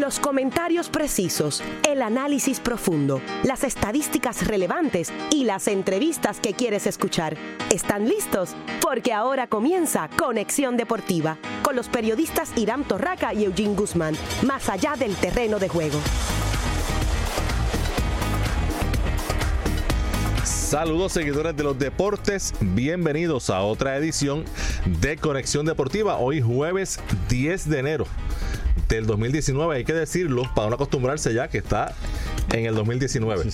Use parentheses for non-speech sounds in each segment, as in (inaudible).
Los comentarios precisos, el análisis profundo, las estadísticas relevantes y las entrevistas que quieres escuchar. ¿Están listos? Porque ahora comienza Conexión Deportiva con los periodistas Irán Torraca y Eugene Guzmán, más allá del terreno de juego. Saludos seguidores de los deportes, bienvenidos a otra edición de Conexión Deportiva, hoy jueves 10 de enero del 2019, hay que decirlo para no acostumbrarse ya que está en el 2019.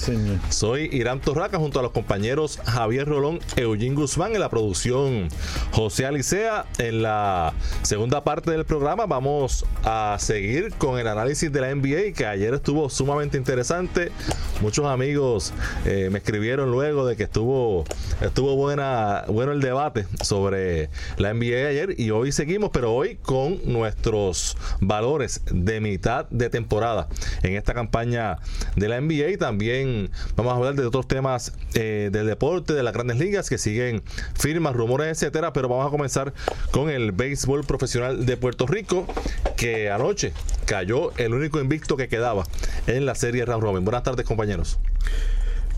Soy Irán Torraca junto a los compañeros Javier Rolón, Eugene Guzmán en la producción José Alicea. En la segunda parte del programa vamos a seguir con el análisis de la NBA que ayer estuvo sumamente interesante. Muchos amigos eh, me escribieron luego de que estuvo, estuvo buena, bueno el debate sobre la NBA ayer y hoy seguimos, pero hoy con nuestros valores de mitad de temporada en esta campaña de la NBA también vamos a hablar de otros temas eh, del deporte, de las grandes ligas que siguen firmas, rumores, etcétera, pero vamos a comenzar con el béisbol profesional de Puerto Rico que anoche cayó el único invicto que quedaba en la serie Round Robin. Buenas tardes, compañeros.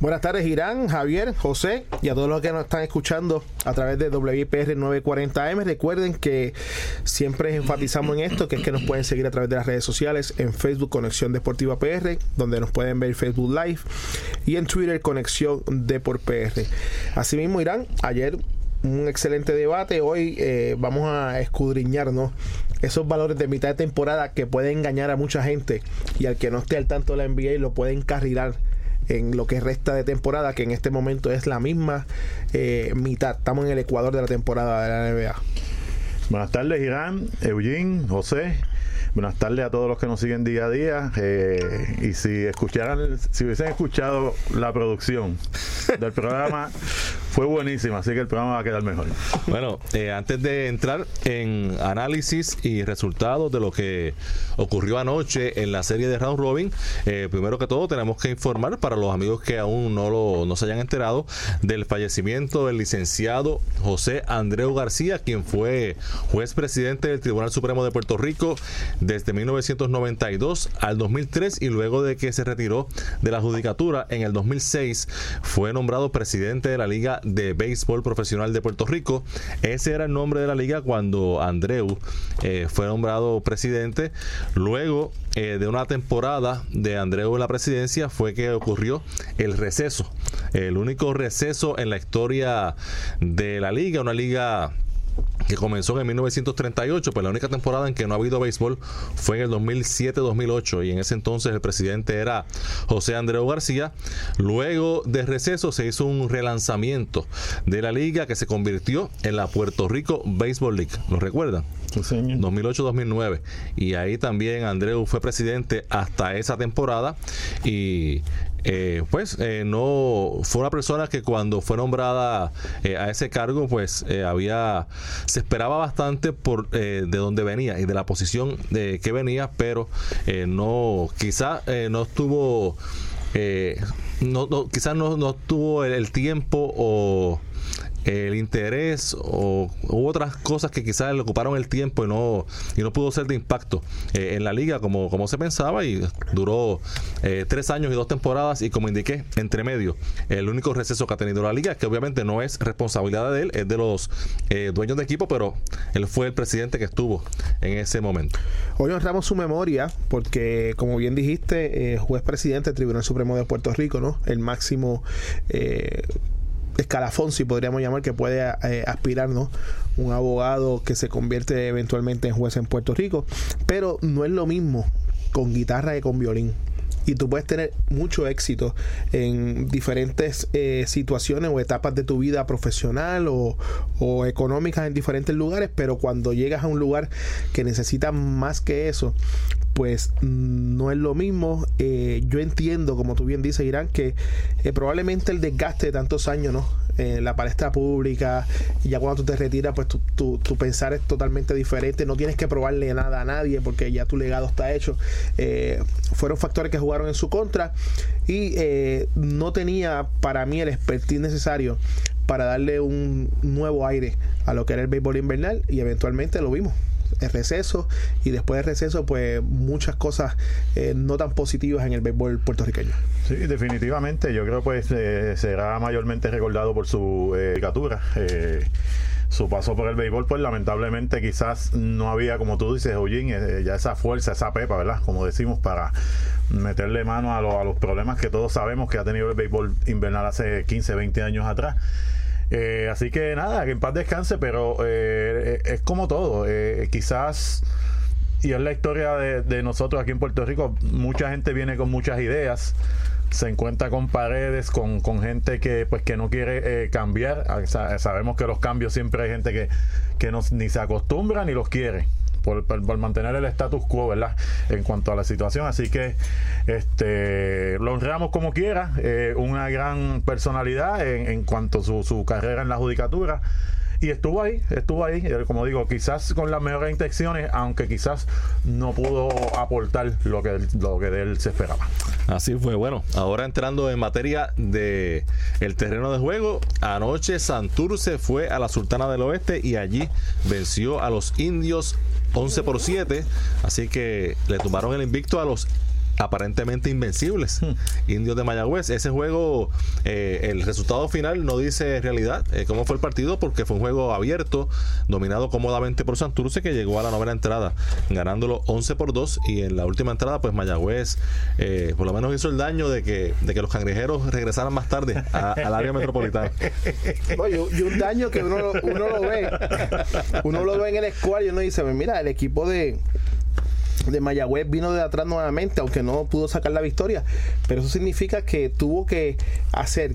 Buenas tardes, Irán, Javier, José y a todos los que nos están escuchando a través de WIPR 940M. Recuerden que siempre enfatizamos en esto, que es que nos pueden seguir a través de las redes sociales, en Facebook Conexión Deportiva PR, donde nos pueden ver Facebook Live, y en Twitter Conexión Deport PR. Asimismo, Irán, ayer un excelente debate. Hoy eh, vamos a escudriñarnos esos valores de mitad de temporada que pueden engañar a mucha gente y al que no esté al tanto de la NBA lo pueden encarrilar en lo que resta de temporada, que en este momento es la misma eh, mitad. Estamos en el ecuador de la temporada de la NBA. Buenas tardes, Irán, Eugene, José. Buenas tardes a todos los que nos siguen día a día. Eh, y si escucharan, si hubiesen escuchado la producción del programa, (laughs) fue buenísima, así que el programa va a quedar mejor. Bueno, eh, antes de entrar en análisis y resultados de lo que ocurrió anoche en la serie de Round Robin, eh, primero que todo tenemos que informar para los amigos que aún no, lo, no se hayan enterado del fallecimiento del licenciado José Andreu García, quien fue juez presidente del Tribunal Supremo de Puerto Rico desde 1992 al 2003 y luego de que se retiró de la judicatura en el 2006 fue nombrado presidente de la Liga de Béisbol Profesional de Puerto Rico. Ese era el nombre de la liga cuando Andreu eh, fue nombrado presidente. Luego eh, de una temporada de Andreu en la presidencia fue que ocurrió el receso. El único receso en la historia de la liga, una liga que comenzó en 1938, pues la única temporada en que no ha habido béisbol fue en el 2007-2008 y en ese entonces el presidente era José Andreu García. Luego de receso se hizo un relanzamiento de la liga que se convirtió en la Puerto Rico Baseball League. ¿Lo recuerdan? 2008-2009 y ahí también Andreu fue presidente hasta esa temporada y eh, pues eh, no fue una persona que cuando fue nombrada eh, a ese cargo pues había se esperaba bastante por de dónde venía y de la posición de que venía pero no quizá no estuvo no, quizás no, no tuvo el tiempo o el interés o otras cosas que quizás le ocuparon el tiempo y no y no pudo ser de impacto eh, en la liga como, como se pensaba y duró eh, tres años y dos temporadas y como indiqué entre medio el único receso que ha tenido la liga que obviamente no es responsabilidad de él es de los eh, dueños de equipo pero él fue el presidente que estuvo en ese momento. Hoy honramos su memoria porque como bien dijiste juez presidente del Tribunal Supremo de Puerto Rico no el máximo escalafón, si podríamos llamar, que puede eh, aspirar, ¿no? Un abogado que se convierte eventualmente en juez en Puerto Rico, pero no es lo mismo con guitarra que con violín y tú puedes tener mucho éxito en diferentes eh, situaciones o etapas de tu vida profesional o, o, económicas en diferentes lugares, pero cuando llegas a un lugar que necesita más que eso, pues no es lo mismo. Eh, yo entiendo, como tú bien dices, Irán, que eh, probablemente el desgaste de tantos años, ¿no? En la palestra pública, y ya cuando tú te retiras, pues tu, tu, pensar es totalmente diferente. No tienes que probarle nada a nadie porque ya tu legado está hecho. Eh, fueron factores que jugaron en su contra y no tenía para mí el expertise necesario para darle un nuevo aire a lo que era el béisbol invernal y eventualmente lo vimos el receso y después del receso pues muchas cosas eh, no tan positivas en el béisbol puertorriqueño. Sí, definitivamente. Yo creo pues eh, será mayormente recordado por su eh, caricatura. Eh, su paso por el béisbol, pues lamentablemente quizás no había, como tú dices, Eugene, eh, ya esa fuerza, esa pepa, ¿verdad? Como decimos, para meterle mano a, lo- a los problemas que todos sabemos que ha tenido el béisbol invernal hace 15, 20 años atrás. Eh, así que nada, que en paz descanse, pero eh, es como todo. eh, quizás, y es la historia de, nosotros aquí en Puerto Rico, mucha gente viene con muchas ideas, se encuentra con paredes, con, gente que pues que no quiere eh, cambiar. Ah, sa- sabemos que los cambios siempre hay gente que, que no, ni se acostumbra ni los quiere. Por, por- mantener el status quo, ¿verdad? En cuanto a la situación. Así que este lo honramos como quiera. eh, una gran personalidad en, en cuanto a su, su carrera en la judicatura. Y estuvo ahí, estuvo ahí, como digo, quizás con las mejores intenciones, aunque quizás no pudo aportar lo que, lo que de él se esperaba. Así fue. Bueno, ahora entrando en materia de el terreno de juego, anoche Santurce fue a la Sultana del Oeste y allí venció a los indios 11 por 7. Así que le tumbaron el invicto a los aparentemente invencibles. Indios de Mayagüez ese juego eh, el resultado final no dice realidad eh, cómo fue el partido porque fue un juego abierto dominado cómodamente por Santurce que llegó a la novena entrada ganándolo 11 por 2 y en la última entrada pues Mayagüez eh, por lo menos hizo el daño de que, de que los cangrejeros regresaran más tarde a- al área metropolitana. No, y, y un daño que uno, lo- uno lo ve, uno lo ve en el squad y uno dice, mira, el equipo de de Mayagüez vino de atrás nuevamente, aunque no pudo sacar la victoria, pero eso significa que tuvo que hacer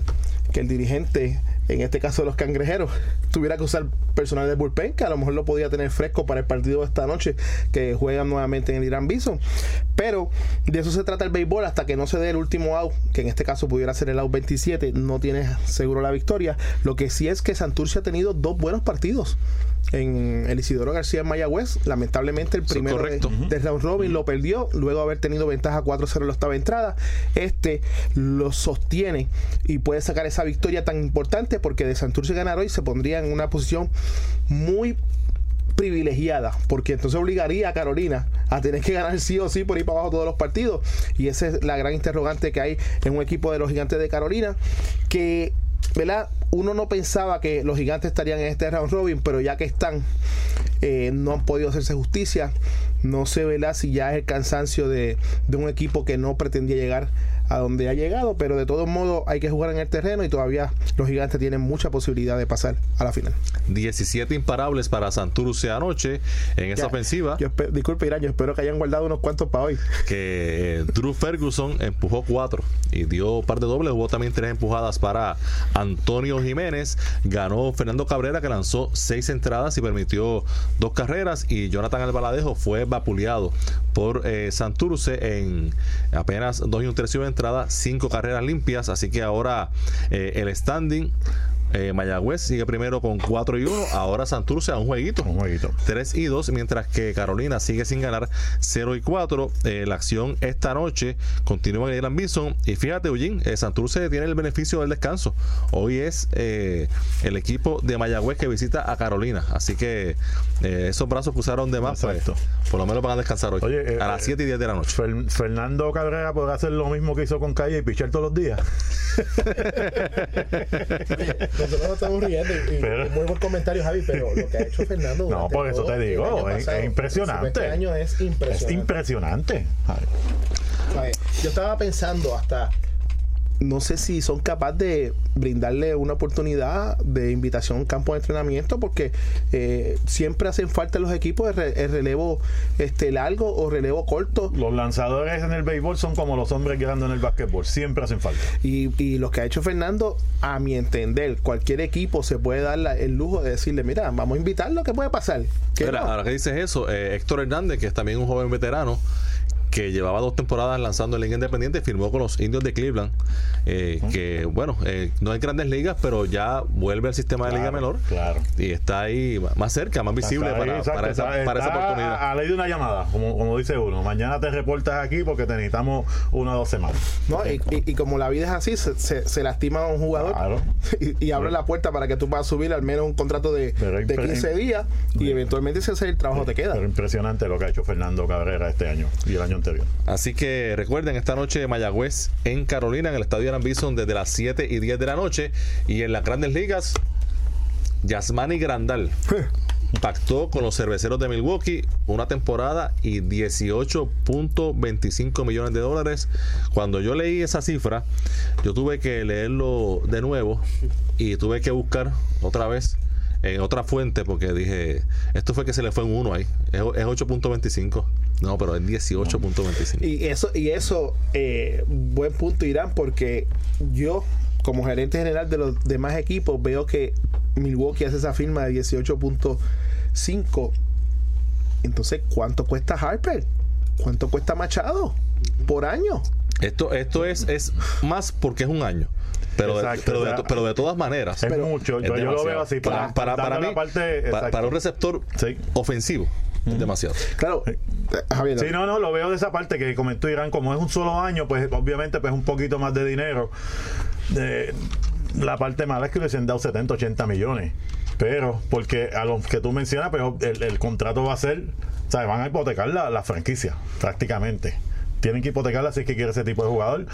que el dirigente, en este caso de los cangrejeros, tuviera que usar personal de bullpen, que a lo mejor lo podía tener fresco para el partido de esta noche, que juegan nuevamente en el Irán Bison. Pero de eso se trata el béisbol, hasta que no se dé el último out, que en este caso pudiera ser el out 27, no tienes seguro la victoria. Lo que sí es que Santurce ha tenido dos buenos partidos en el Isidoro García en Mayagüez. Lamentablemente el primero de, de round robin lo perdió, luego de haber tenido ventaja 4-0 en la octava entrada. Este lo sostiene y puede sacar esa victoria tan importante porque de Santurce ganar hoy se pondría en una posición muy privilegiada, porque entonces obligaría a Carolina a tener que ganar sí o sí por ir para abajo todos los partidos. Y esa es la gran interrogante que hay en un equipo de los gigantes de Carolina, que, ¿verdad? Uno no pensaba que los gigantes estarían en este round robin, pero ya que están, eh, no han podido hacerse justicia. No sé, ¿verdad? Si ya es el cansancio de, de un equipo que no pretendía llegar a donde ha llegado, pero de todos modos hay que jugar en el terreno y todavía los gigantes tienen mucha posibilidad de pasar a la final. 17 imparables para Santurce anoche en esa Ya, ofensiva Yo disculpe, Irán, yo espero que hayan guardado unos cuantos para hoy. que eh, Drew Ferguson empujó cuatro y dio par de dobles. Hubo también tres empujadas para Antonio Jiménez. Ganó Fernando Cabrera, que lanzó seis entradas y permitió dos carreras. Y Jonathan Albaladejo fue vapuleado por eh, Santurce en apenas dos y un tercio de entrada, cinco carreras limpias. Así que ahora eh, el standing. Eh, Mayagüez sigue primero con 4 y 1. Ahora Santurce a un jueguito. Un jueguito. 3 y 2, mientras que Carolina sigue sin ganar 0 y 4. Eh, la acción esta noche continúa en el Bison. Y fíjate, Eugene, eh, Santurce tiene el beneficio del descanso. Hoy es eh, el equipo de Mayagüez que visita a Carolina. Así que eh, esos brazos cruzaron de más. pues, por lo menos van a descansar hoy. Oye, eh, a las 7 y 10 de la noche. Fer- Fernando Cabrera podrá hacer lo mismo que hizo con Calle y pichar todos los días. (laughs) Nosotros nos estamos riendo y, Pero- muy buen comentario, Javi, pero lo que ha hecho Fernando. No, por eso te digo, es, pasado, es impresionante. Este año es Es impresionante. impresionante. Ay, Ay, Yo estaba pensando hasta. No sé si son capaces de brindarle una oportunidad de invitación a un campo de entrenamiento, porque eh, siempre hacen falta los equipos el, re- el relevo este largo o relevo corto. Los lanzadores en el béisbol son como los hombres guiando en el básquetbol, siempre hacen falta. Y, y lo que ha hecho Fernando, a mi entender, cualquier equipo se puede dar la- el lujo de decirle: Mira, vamos a invitarlo, ¿qué puede pasar? Que Mira, no. ahora que dices eso, eh, Héctor Hernández, que es también un joven veterano, que llevaba dos temporadas lanzando en Liga Independiente, firmó con los Indios de Cleveland, eh, que bueno, eh, no es grandes ligas, pero ya vuelve al sistema de Liga Menor. Claro. Y está ahí más cerca, más visible ahí, para, exacto, para esa, está- para esa está oportunidad. A, a ley de una llamada, como, como dice uno. Mañana te reportas aquí porque te necesitamos una o dos semanas. ¿no? Y, y- y como la vida es así, se, se- se lastima a un jugador Claro. (laughs) y, y abre la puerta para que tú puedas subir al menos un contrato de, de impre- 15 días y eventualmente ese es el trabajo te queda. Pero impresionante lo que ha hecho Fernando Cabrera este año y el año anterior. Así que recuerden, esta noche Mayagüez en Carolina, en el Estadio Alan Bison, desde las 7 y 10 de la noche. Y en las grandes ligas, Yasmani Grandal (laughs) pactó con los cerveceros de Milwaukee una temporada y 18.25 millones de dólares. Cuando yo leí esa cifra, yo tuve que leerlo de nuevo y tuve que buscar otra vez en otra fuente porque dije, esto fue que se le fue un 1 ahí. Es, es 8.25. No, pero es 18.25. Y eso, y eso eh, buen punto Irán, porque yo, como gerente general de los demás equipos, veo que Milwaukee hace esa firma de 18.5. Entonces, ¿cuánto cuesta Harper? ¿Cuánto cuesta Machado? Por año. Esto, esto es, es más porque es un año. Pero, de, Exacto, pero, o de, pero de todas maneras. Es Pero- mucho. es Yo, yo lo veo así. Para, para, para mí, parte, para un receptor Sí. ofensivo, es demasiado. Claro, eh, Javier. Sí, no, no, lo veo de esa parte que comentó Irán, como es un solo año, pues obviamente pues un poquito más de dinero. Eh, la parte mala es que le han dado 70, 80 millones. Pero, porque a los que tú mencionas, pues el, el contrato va a ser, o sea, van a hipotecar la, la franquicia, prácticamente. Tienen que hipotecarla si es que quiere ese tipo de jugador,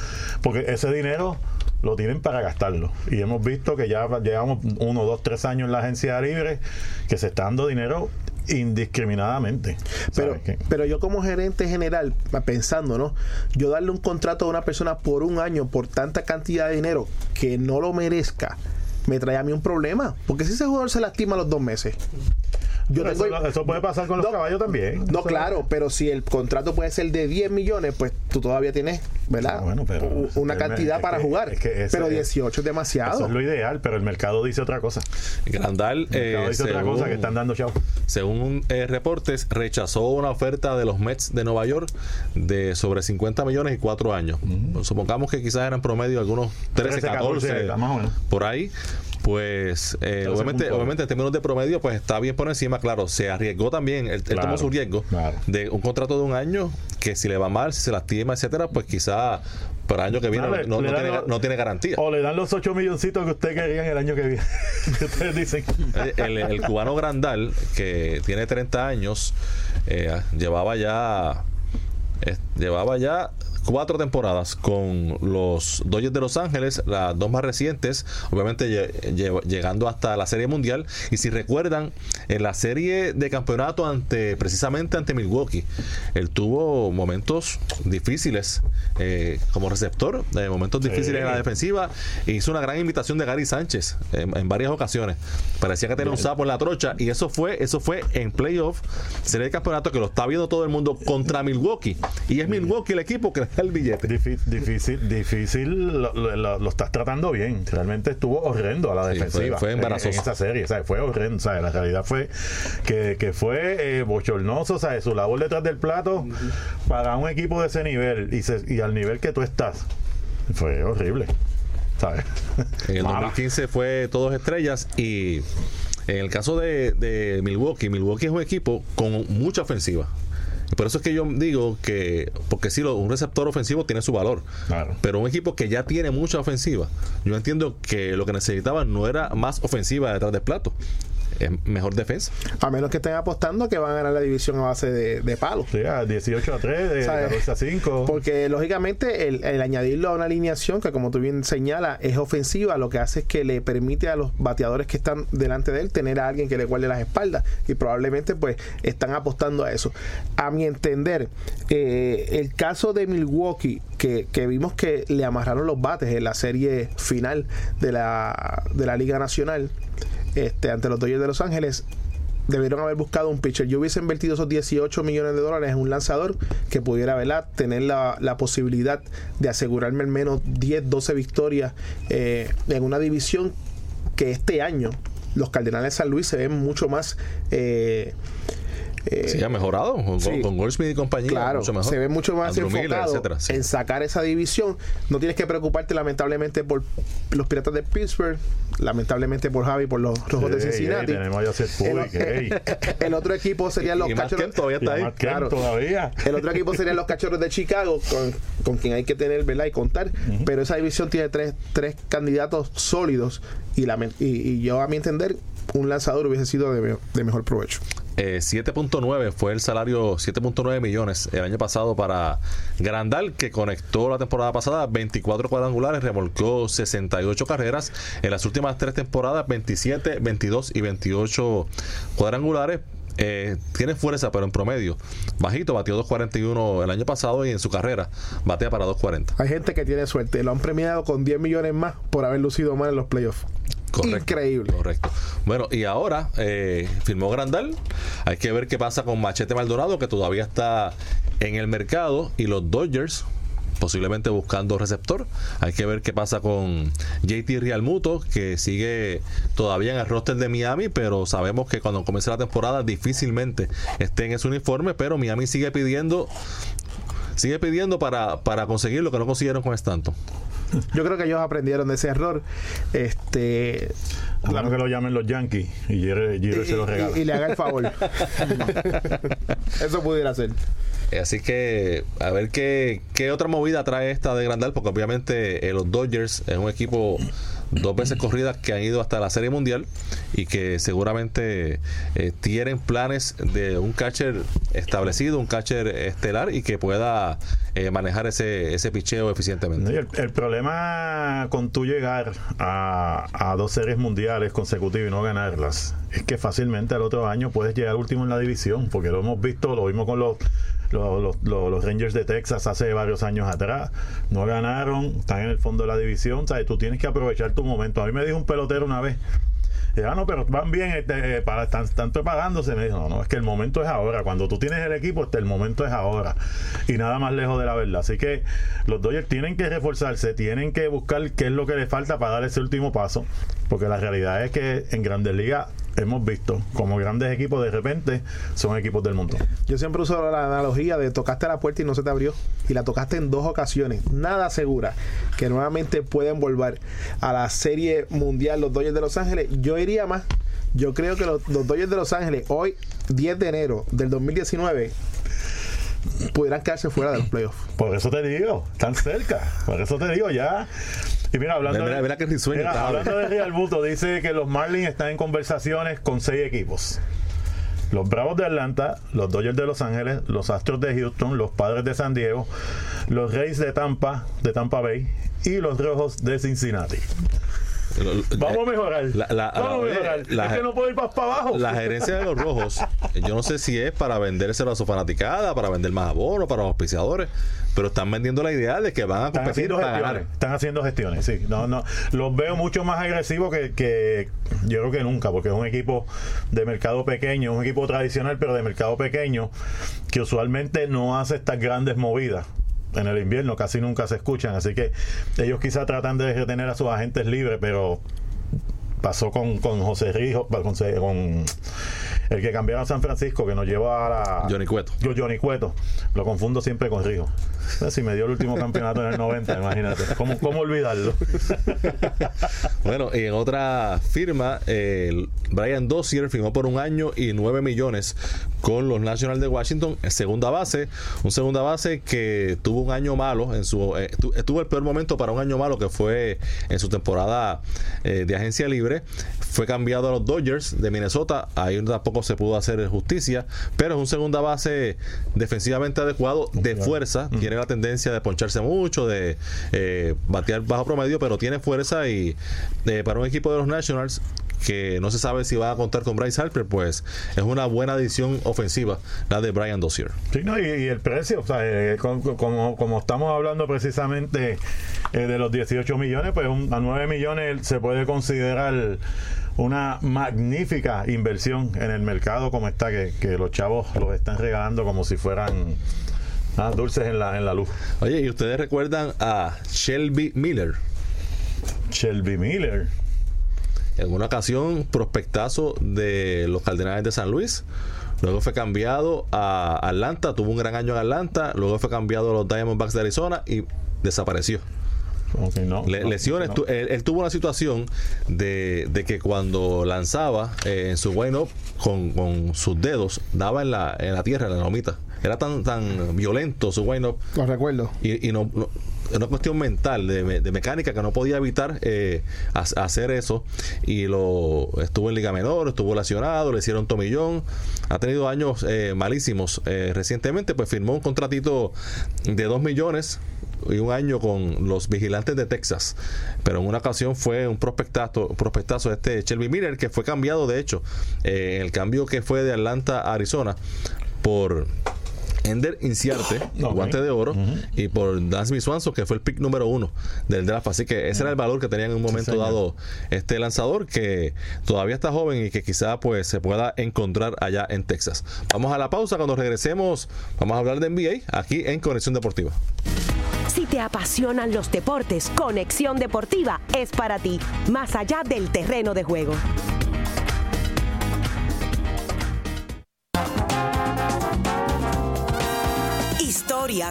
porque ese dinero lo tienen para gastarlo. Y hemos visto que ya llevamos uno, dos, tres años en la agencia libre, que se está dando dinero indiscriminadamente. Pero, pero yo como gerente general, pensando, ¿no? Yo darle un contrato a una persona por un año por tanta cantidad de dinero que no lo merezca, me trae a mí un problema. Porque si ese jugador se lastima a los dos meses, yo tengo... eso, eso puede pasar con los No, caballos también. No, claro, pero si el contrato puede ser de 10 millones, pues tú todavía tienes, ¿verdad? Ah, bueno, pero- una cantidad es para que- jugar. es que ese- pero 18 es demasiado. Eso es lo ideal, pero el mercado dice otra cosa. Grandal, El mercado eh, dice otra según, cosa que están dando chavo. según eh, reportes, rechazó una oferta de los Mets de Nueva York de sobre 50 millones y 4 años. Supongamos que quizás eran promedio algunos 13, 13, 14, 14, más o menos. por ahí. Pues eh, 13 obviamente, obviamente en términos de promedio, pues está bien por encima, claro, se arriesgó también, él, tomó su riesgo claro. de un contrato de un año que si le va mal, si se lastima, etcétera, pues quizá para el año que viene no, tiene, los- no tiene garantía. O le dan los 8 milloncitos que usted quería en el año que viene. (laughs) Ustedes dicen. Eh, El, el cubano Grandal, que tiene 30 años, eh, llevaba ya eh, llevaba ya cuatro temporadas con los Dodgers de Los Ángeles, las dos más recientes, obviamente lle- lle- llegando hasta la Serie Mundial. Y si recuerdan, en la serie de campeonato ante precisamente ante Milwaukee, él tuvo momentos difíciles eh, como receptor, eh, momentos difíciles en la defensiva. e hizo una gran invitación de Gary Sánchez en, en varias ocasiones. Parecía que tenía un sapo en la trocha y eso fue eso fue en playoff, serie de campeonato que lo está viendo todo el mundo contra Milwaukee. Y es Milwaukee el equipo que el billete. Difí- Difícil, difícil, lo, lo- lo- lo estás tratando bien. Realmente estuvo horrendo a la Sí, defensiva. fue- fue en- embarazoso. En, esa serie, ¿sabes? Fue horrendo. ¿sabes? La realidad fue que, que fue eh, bochornoso, ¿sabes? Su labor detrás del plato para un equipo de ese nivel y, se- y al nivel que tú estás. Fue horrible. ¿Sabes? En el Mala. 2015 fue todos estrellas y en el caso de, de Milwaukee, Milwaukee es un equipo con mucha ofensiva. Por eso es que yo digo que, porque sí, lo- un receptor ofensivo tiene su valor, Claro. pero un equipo que ya tiene mucha ofensiva, yo entiendo que lo que necesitaba no era más ofensiva detrás del plato, es mejor defensa. A menos que estén apostando que van a ganar la división a base de, de palos. Sí, a 18 a 3, de ¿Sabes? 14 a 5. Porque lógicamente el, el añadirlo a una alineación que como tú bien señalas es ofensiva, lo que hace es que le permite a los bateadores que están delante de él tener a alguien que le guarde las espaldas y probablemente pues están apostando a eso. A mi entender, eh, el caso de Milwaukee, que, que vimos que le amarraron los bates en la serie final de la, de la Liga Nacional este, ante los Dodgers de Los Ángeles, debieron haber buscado un pitcher. Yo hubiese invertido esos 18 millones de dólares en un lanzador que pudiera tener la, la posibilidad de asegurarme al menos 10, 12 victorias eh, en una división que este año los Cardenales de San Luis se ven mucho más eh, eh, Sí, ha mejorado con, sí. con Goldsmith y compañía. Claro, mucho mejor. se ve mucho más Andrew Miller, enfocado etcétera, sí. en sacar esa división. No tienes que preocuparte lamentablemente por los Piratas de Pittsburgh, lamentablemente por Javi, por los Rojos de Cincinnati. (laughs) el, otro equipo serían los y Cachorros. Todavía está ahí. Claro. todavía. El otro equipo serían los Cachorros de Chicago, con, con quien hay que tener, ¿verdad? Y contar. Pero esa división tiene tres, tres candidatos sólidos y, lament- y, y yo, a mi entender, un lanzador hubiese sido de mejor provecho. Eh, 7.9 fue el salario, 7.9 millones el año pasado para Grandal, que conectó la temporada pasada 24 cuadrangulares, remolcó 68 carreras. En las últimas tres temporadas, 27, 22 y 28 cuadrangulares. Eh, tiene fuerza, pero en promedio, bajito, batió 2.41 el año pasado y en su carrera batea para 2.40. Hay gente que tiene suerte. Lo han premiado con 10 millones más por haber lucido mal en los playoffs. Correcto. Increíble. Correcto. Bueno, y ahora eh, firmó Grandal. Hay que ver qué pasa con Machete Maldonado, que todavía está en el mercado, y los Dodgers posiblemente buscando receptor. Hay que ver qué pasa con JT Realmuto, que sigue todavía en el roster de Miami, pero sabemos que cuando comience la temporada difícilmente esté en ese uniforme, pero Miami sigue pidiendo sigue pidiendo para, para conseguir lo que no consiguieron con Stanton. Yo creo que ellos aprendieron de ese error. Este. A menos que lo llamen los Yankees y Jerry, Jerry se lo regala. y- y le haga el favor. (laughs) Eso pudiera ser. Así que a ver qué, qué otra movida trae esta de Grandal, porque obviamente eh, los Dodgers es un equipo dos veces corridas que han ido hasta la Serie Mundial y que seguramente eh, tienen planes de un catcher establecido, un catcher estelar y que pueda eh, manejar ese, ese picheo eficientemente. El, problema con tú llegar a, a dos series mundiales consecutivas y no ganarlas es que fácilmente al otro año puedes llegar último en la división, porque lo hemos visto, lo vimos con los, los, los- Rangers de Texas hace varios años atrás. No ganaron, están en el fondo de la división, ¿sabes? Tú tienes que aprovechar tu momento. A mí me dijo un pelotero una vez. Y, ah, no, pero van bien, este, eh, para, están, están preparándose. Me dijo, no, no, es que el momento es ahora. Cuando tú tienes el equipo, este, el momento es ahora. Y nada más lejos de la verdad. Así que los Dodgers tienen que reforzarse, tienen que buscar qué es lo que les falta para dar ese último paso. Porque la realidad es que en Grandes Ligas hemos visto como grandes equipos de repente son equipos del montón. Yo siempre uso la analogía de tocaste la puerta y no se te abrió. Y la tocaste en dos ocasiones. Nada asegura que nuevamente pueden volver a la serie mundial los Dodgers de Los Ángeles. Yo iría más. Yo creo que los, los Dodgers de Los Ángeles, hoy, 10 de enero del 2019, pudieran quedarse fuera de los playoffs. Por eso te digo, están cerca. Por eso te digo ya. Y mira, hablando, Mira, de, mira risueño mira, está, hablando de Real Buto, dice que los Marlins están en conversaciones con seis equipos. Los Bravos de Atlanta, los Dodgers de Los Ángeles, los Astros de Houston, los Padres de San Diego, los Reyes de Tampa, de Tampa Bay y los Rojos de Cincinnati. Vamos a mejorar. La- la- Vamos a mejorar. la- es que no puedo ir más para abajo. La gerencia de los rojos, yo no sé si es para vendérselo a su fanaticada, para vender más abonos, para los auspiciadores, pero están vendiendo la idea de que van a Están competir haciendo para ganar. Están haciendo gestiones, sí. No, no. Los veo mucho más agresivos que, que yo creo que nunca, porque es un equipo de mercado pequeño, un equipo tradicional, pero de mercado pequeño, que usualmente no hace estas grandes movidas. En el invierno casi nunca se escuchan, así que ellos quizá tratan de retener a sus agentes libres, pero pasó con, con José Rijo, con, con el que cambiaron a San Francisco, que nos llevó a la. Johnny Cueto. Yo, Johnny Cueto. Lo confundo siempre con Rijo. Si me dio el último campeonato en el 90, imagínate. ¿Cómo, cómo olvidarlo? (laughs) Bueno, y en otra firma, eh, Brian Dozier firmó por un año y 9 millones con los Nationals de Washington en segunda base. Un segunda base que tuvo un año malo, en su eh, tu- tuvo el peor momento para un año malo que fue en su temporada eh, de agencia libre. Fue cambiado a los Dodgers de Minnesota. Ahí tampoco se pudo hacer justicia, pero es un segunda base defensivamente adecuado, de fuerza. Tiene la tendencia de poncharse mucho, de eh, batear bajo promedio, pero tiene fuerza y eh, para un equipo de los Nationals que no se sabe si va a contar con Bryce Harper, pues es una buena adición ofensiva la de Brian Dozier. Sí, no, y, y el precio, o sea, eh, como, como estamos hablando precisamente eh, de los 18 millones, pues un- a 9 millones se puede considerar una magnífica inversión en el mercado como está, que, que los chavos los están regalando como si fueran ah, dulces en la, en la luz. Oye, ¿y ustedes recuerdan a Shelby Miller? Shelby Miller. En una ocasión prospectazo de los Cardenales de San Luis. Luego fue cambiado a Atlanta, tuvo un gran año en Atlanta. Luego fue cambiado a los Diamondbacks de Arizona y desapareció. lesiones. él, tuvo una situación de, que cuando lanzaba eh, en su wind up con, sus dedos, daba en la, en la tierra, en la lomita. Era tan, tan violento su wind up. Lo recuerdo. Y, y no una cuestión mental, de, mecánica, que no podía evitar eh, hacer eso. Y lo estuvo en Liga Menor, estuvo lesionado, le hicieron tomillón. Ha tenido años eh, malísimos. Eh, recientemente, pues firmó un contratito de 2 millones y un año con los vigilantes de Texas. Pero en una ocasión fue un prospectazo, prospectazo este Shelby Miller, que fue cambiado, de hecho, en el cambio que fue de Atlanta a Arizona por Ender Inciarte, (gasps) guante de oro, y por Dansby Swanson, que fue el pick número uno del draft. Así que ese era el valor que tenía en un momento dado este lanzador, que todavía está joven y que quizá pues se pueda encontrar allá en Texas. Vamos a la pausa. Cuando regresemos, vamos a hablar de NBA aquí en Conexión Deportiva. Si te apasionan los deportes, Conexión Deportiva es para ti, más allá del terreno de juego.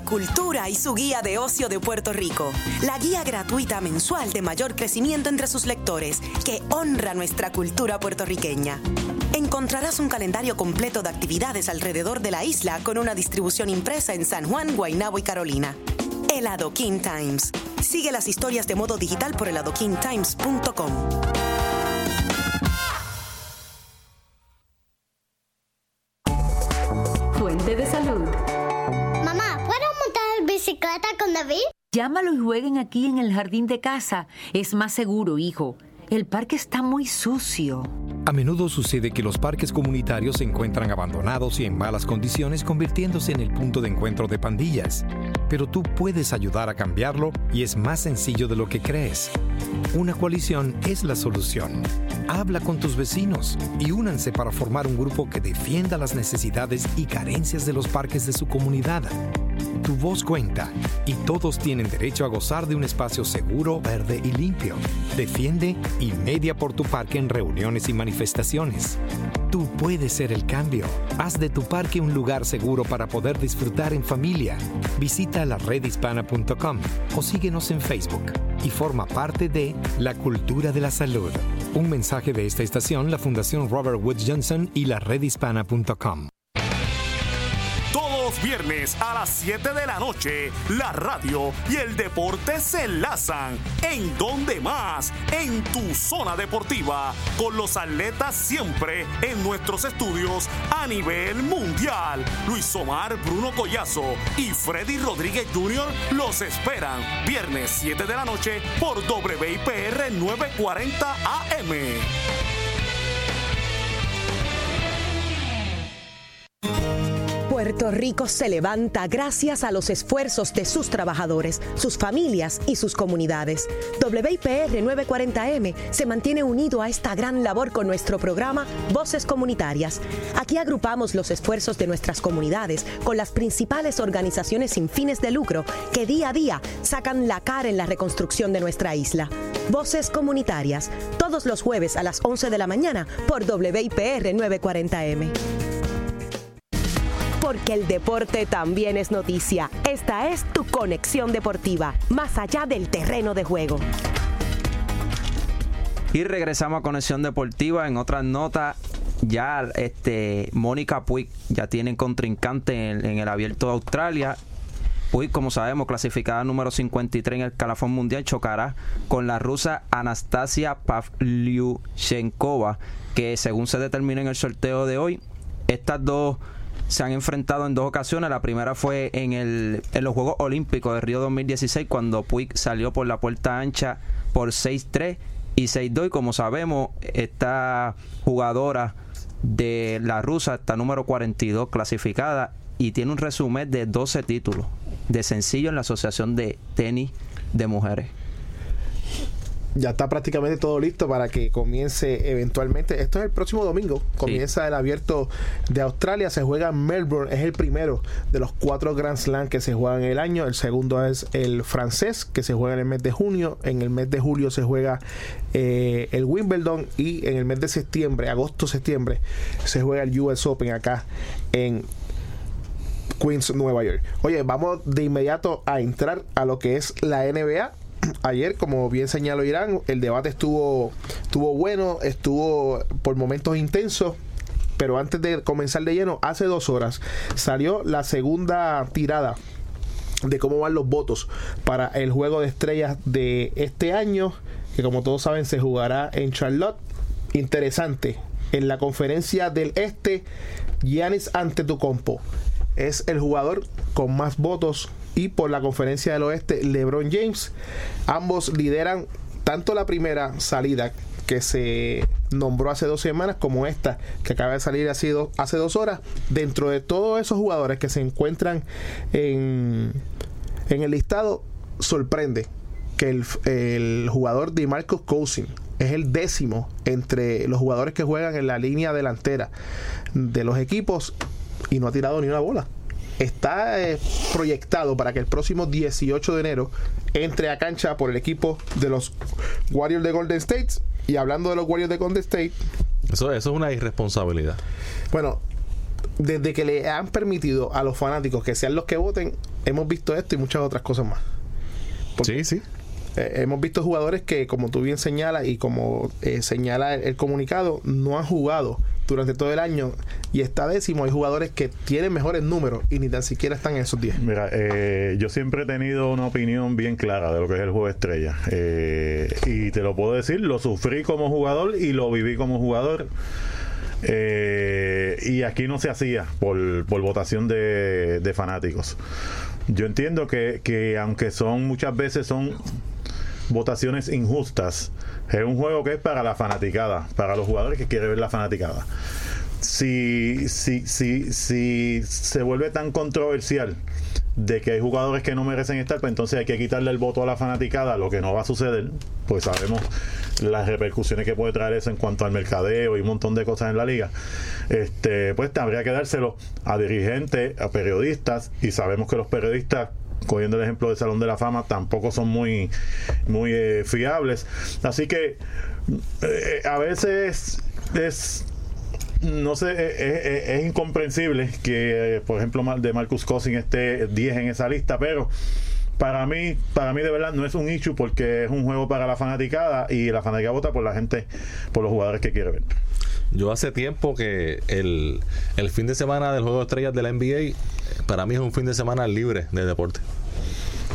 Cultura y su guía de ocio de Puerto Rico. La guía gratuita mensual de mayor crecimiento entre sus lectores, que honra nuestra cultura puertorriqueña. Encontrarás un calendario completo de actividades alrededor de la isla con una distribución impresa en San Juan, Guaynabo y Carolina. El Adoquin Times. Sigue las historias de modo digital por eladoquintimes.com. Llámalo y jueguen aquí en el jardín de casa. Es más seguro, hijo. El parque está muy sucio. A menudo sucede que los parques comunitarios se encuentran abandonados y en malas condiciones, convirtiéndose en el punto de encuentro de pandillas. Pero tú puedes ayudar a cambiarlo y es más sencillo de lo que crees. Una coalición es la solución. Habla con tus vecinos y únanse para formar un grupo que defienda las necesidades y carencias de los parques de su comunidad. Tu voz cuenta y todos tienen derecho a gozar de un espacio seguro, verde y limpio. Defiende y media por tu parque en reuniones y manifestaciones. Tú puedes ser el cambio. Haz de tu parque un lugar seguro para poder disfrutar en familia. Visita la redhispana.com o síguenos en Facebook y forma parte de La Cultura de la Salud. Un mensaje de esta estación, la Fundación Robert Wood Johnson y la redhispana.com viernes a las 7 de la noche, la radio y el deporte se enlazan. ¿En donde más? En tu zona deportiva, con los atletas siempre en nuestros estudios a nivel mundial. Luis Omar, Bruno Collazo y Freddy Rodríguez Jr. los esperan viernes 7 de la noche por WIPR 940 AM. Puerto Rico se levanta gracias a los esfuerzos de sus trabajadores, sus familias y sus comunidades. WIPR 940M se mantiene unido a esta gran labor con nuestro programa Voces Comunitarias. Aquí agrupamos los esfuerzos de nuestras comunidades con las principales organizaciones sin fines de lucro que día a día sacan la cara en la reconstrucción de nuestra isla. Voces Comunitarias, todos los jueves a las 11 de la mañana por WIPR 940M porque el deporte también es noticia. Esta es tu conexión deportiva, más allá del terreno de juego. Y regresamos a Conexión Deportiva. En otras notas, ya este Mónica Puig ya tiene contrincante en, el abierto de Australia. Puig, como sabemos, clasificada número 53 en el calafón mundial, chocará con la rusa Anastasia Pavlyuchenkova, que según se determina en el sorteo de hoy, estas dos se han enfrentado en dos ocasiones. La primera fue en, el, en los Juegos Olímpicos de Río 2016, cuando Puig salió por la puerta ancha por 6-3 y 6-2. Y como sabemos, esta jugadora de la rusa está número 42 clasificada y tiene un resumen de 12 títulos de sencillo en la Asociación de Tenis de Mujeres. Ya está prácticamente todo listo para que comience eventualmente. Esto es el próximo domingo. Comienza el abierto de Australia. Se juega en Melbourne. Es el primero de los cuatro Grand Slam que se juegan en el año. El segundo es el francés, que se juega en el mes de junio. En el mes de julio se juega eh, el Wimbledon. Y en el mes de septiembre, agosto-septiembre, se juega el US Open acá en Queens, Nueva York. Oye, vamos de inmediato a entrar a lo que es la NBA ayer, como bien señaló Irán, el debate estuvo, estuvo bueno, estuvo por momentos intensos. Pero antes de comenzar de lleno, hace dos horas salió la segunda tirada de cómo van los votos para el juego de estrellas de este año, que como todos saben se jugará en Charlotte. Interesante, en la conferencia del este, Giannis Antetokounmpo es el jugador con más votos y por la conferencia del oeste LeBron James. Ambos lideran tanto la primera salida que se nombró hace dos semanas como esta que acaba de salir hace, hace dos horas. Dentro de todos esos jugadores que se encuentran en, en el listado, sorprende que el, el jugador de Marcos Cousin es el décimo entre los jugadores que juegan en la línea delantera de los equipos y no ha tirado ni una bola está eh, proyectado para que el próximo 18 de enero entre a cancha por el equipo de los Warriors de Golden State. Y hablando de los Warriors de Golden State. Eso, eso es una irresponsabilidad. Bueno, desde que le han permitido a los fanáticos que sean los que voten, hemos visto esto y muchas otras cosas más. sí, sí. Eh, hemos visto jugadores que, como tú bien señalas y como eh, señala el, comunicado, no han jugado durante todo el año y está décimo. Hay jugadores que tienen mejores números y ni tan siquiera están en esos 10. Mira, eh, yo siempre he tenido una opinión bien clara de lo que es el juego estrella. y te lo puedo decir, lo sufrí como jugador y lo viví como jugador. y aquí no se hacía por, por votación de, de fanáticos. Yo entiendo que, que aunque son muchas veces son votaciones injustas. Es un juego que es para la fanaticada, para los jugadores que quieren ver la fanaticada. Si, si, si, si se vuelve tan controversial de que hay jugadores que no merecen estar, pues entonces hay que quitarle el voto a la fanaticada, lo que no va a suceder, pues sabemos las repercusiones que puede traer eso en cuanto al mercadeo y un montón de cosas en la liga. Este, pues habría que dárselo a dirigentes, a periodistas, y sabemos que los periodistas cogiendo el ejemplo del Salón de la Fama, tampoco son muy, muy eh, fiables. Así que eh, a veces es no sé, es, incomprensible que, por ejemplo, de Marcus Cousin esté 10 en esa lista, pero para mí, para mí de verdad no es un issue porque es un juego para la fanaticada y la fanaticada vota por la gente, por los jugadores que quiere ver. Yo hace tiempo que el, el fin de semana del juego de estrellas de la NBA para mí es un fin de semana libre de deporte.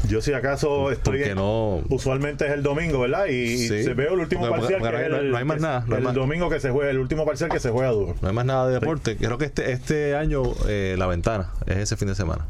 Yo si acaso estoy no... usualmente es el domingo, ¿verdad? Y se veo el último parcial que es el, no hay más nada, el domingo que se juega, el último parcial que se juega duro. No hay más nada de deporte. Creo que este este año eh, la ventana es ese fin de semana.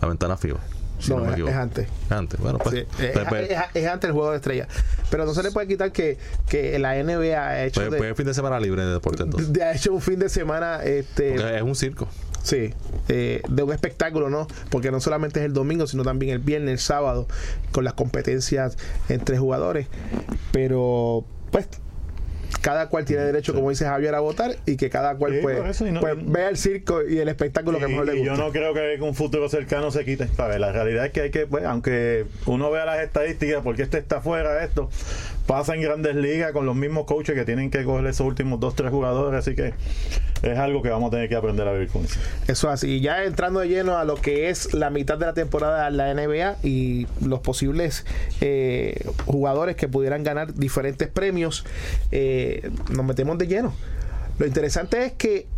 La ventana FIBA. No, es, antes. Antes, bueno, pues, pues, pues es, antes el juego de estrella. Pero no se le puede quitar que, que la NBA ha hecho. Pues, pues fin de semana libre de deporte entonces. ha hecho un fin de semana. este es un circo. Sí, eh, de un espectáculo, ¿no? Porque no solamente es el domingo, sino también el viernes, el sábado, con las competencias entre jugadores. Pero, pues, cada cual tiene derecho, como dice Javier, a votar y que cada cual pues, pues, vea el circo y el espectáculo que mejor le gusta. yo no creo que un futuro cercano se quite. La realidad es que hay que, pues, aunque uno vea las estadísticas, porque este está fuera, esto pasa en grandes ligas con los mismos coaches que tienen que coger esos últimos dos, tres jugadores, así que es algo que vamos a tener que aprender a vivir con eso. Eso así, y ya entrando de lleno a lo que es la mitad de la temporada de la NBA y los posibles eh, jugadores que pudieran ganar diferentes premios, eh, nos metemos de lleno. Lo interesante es que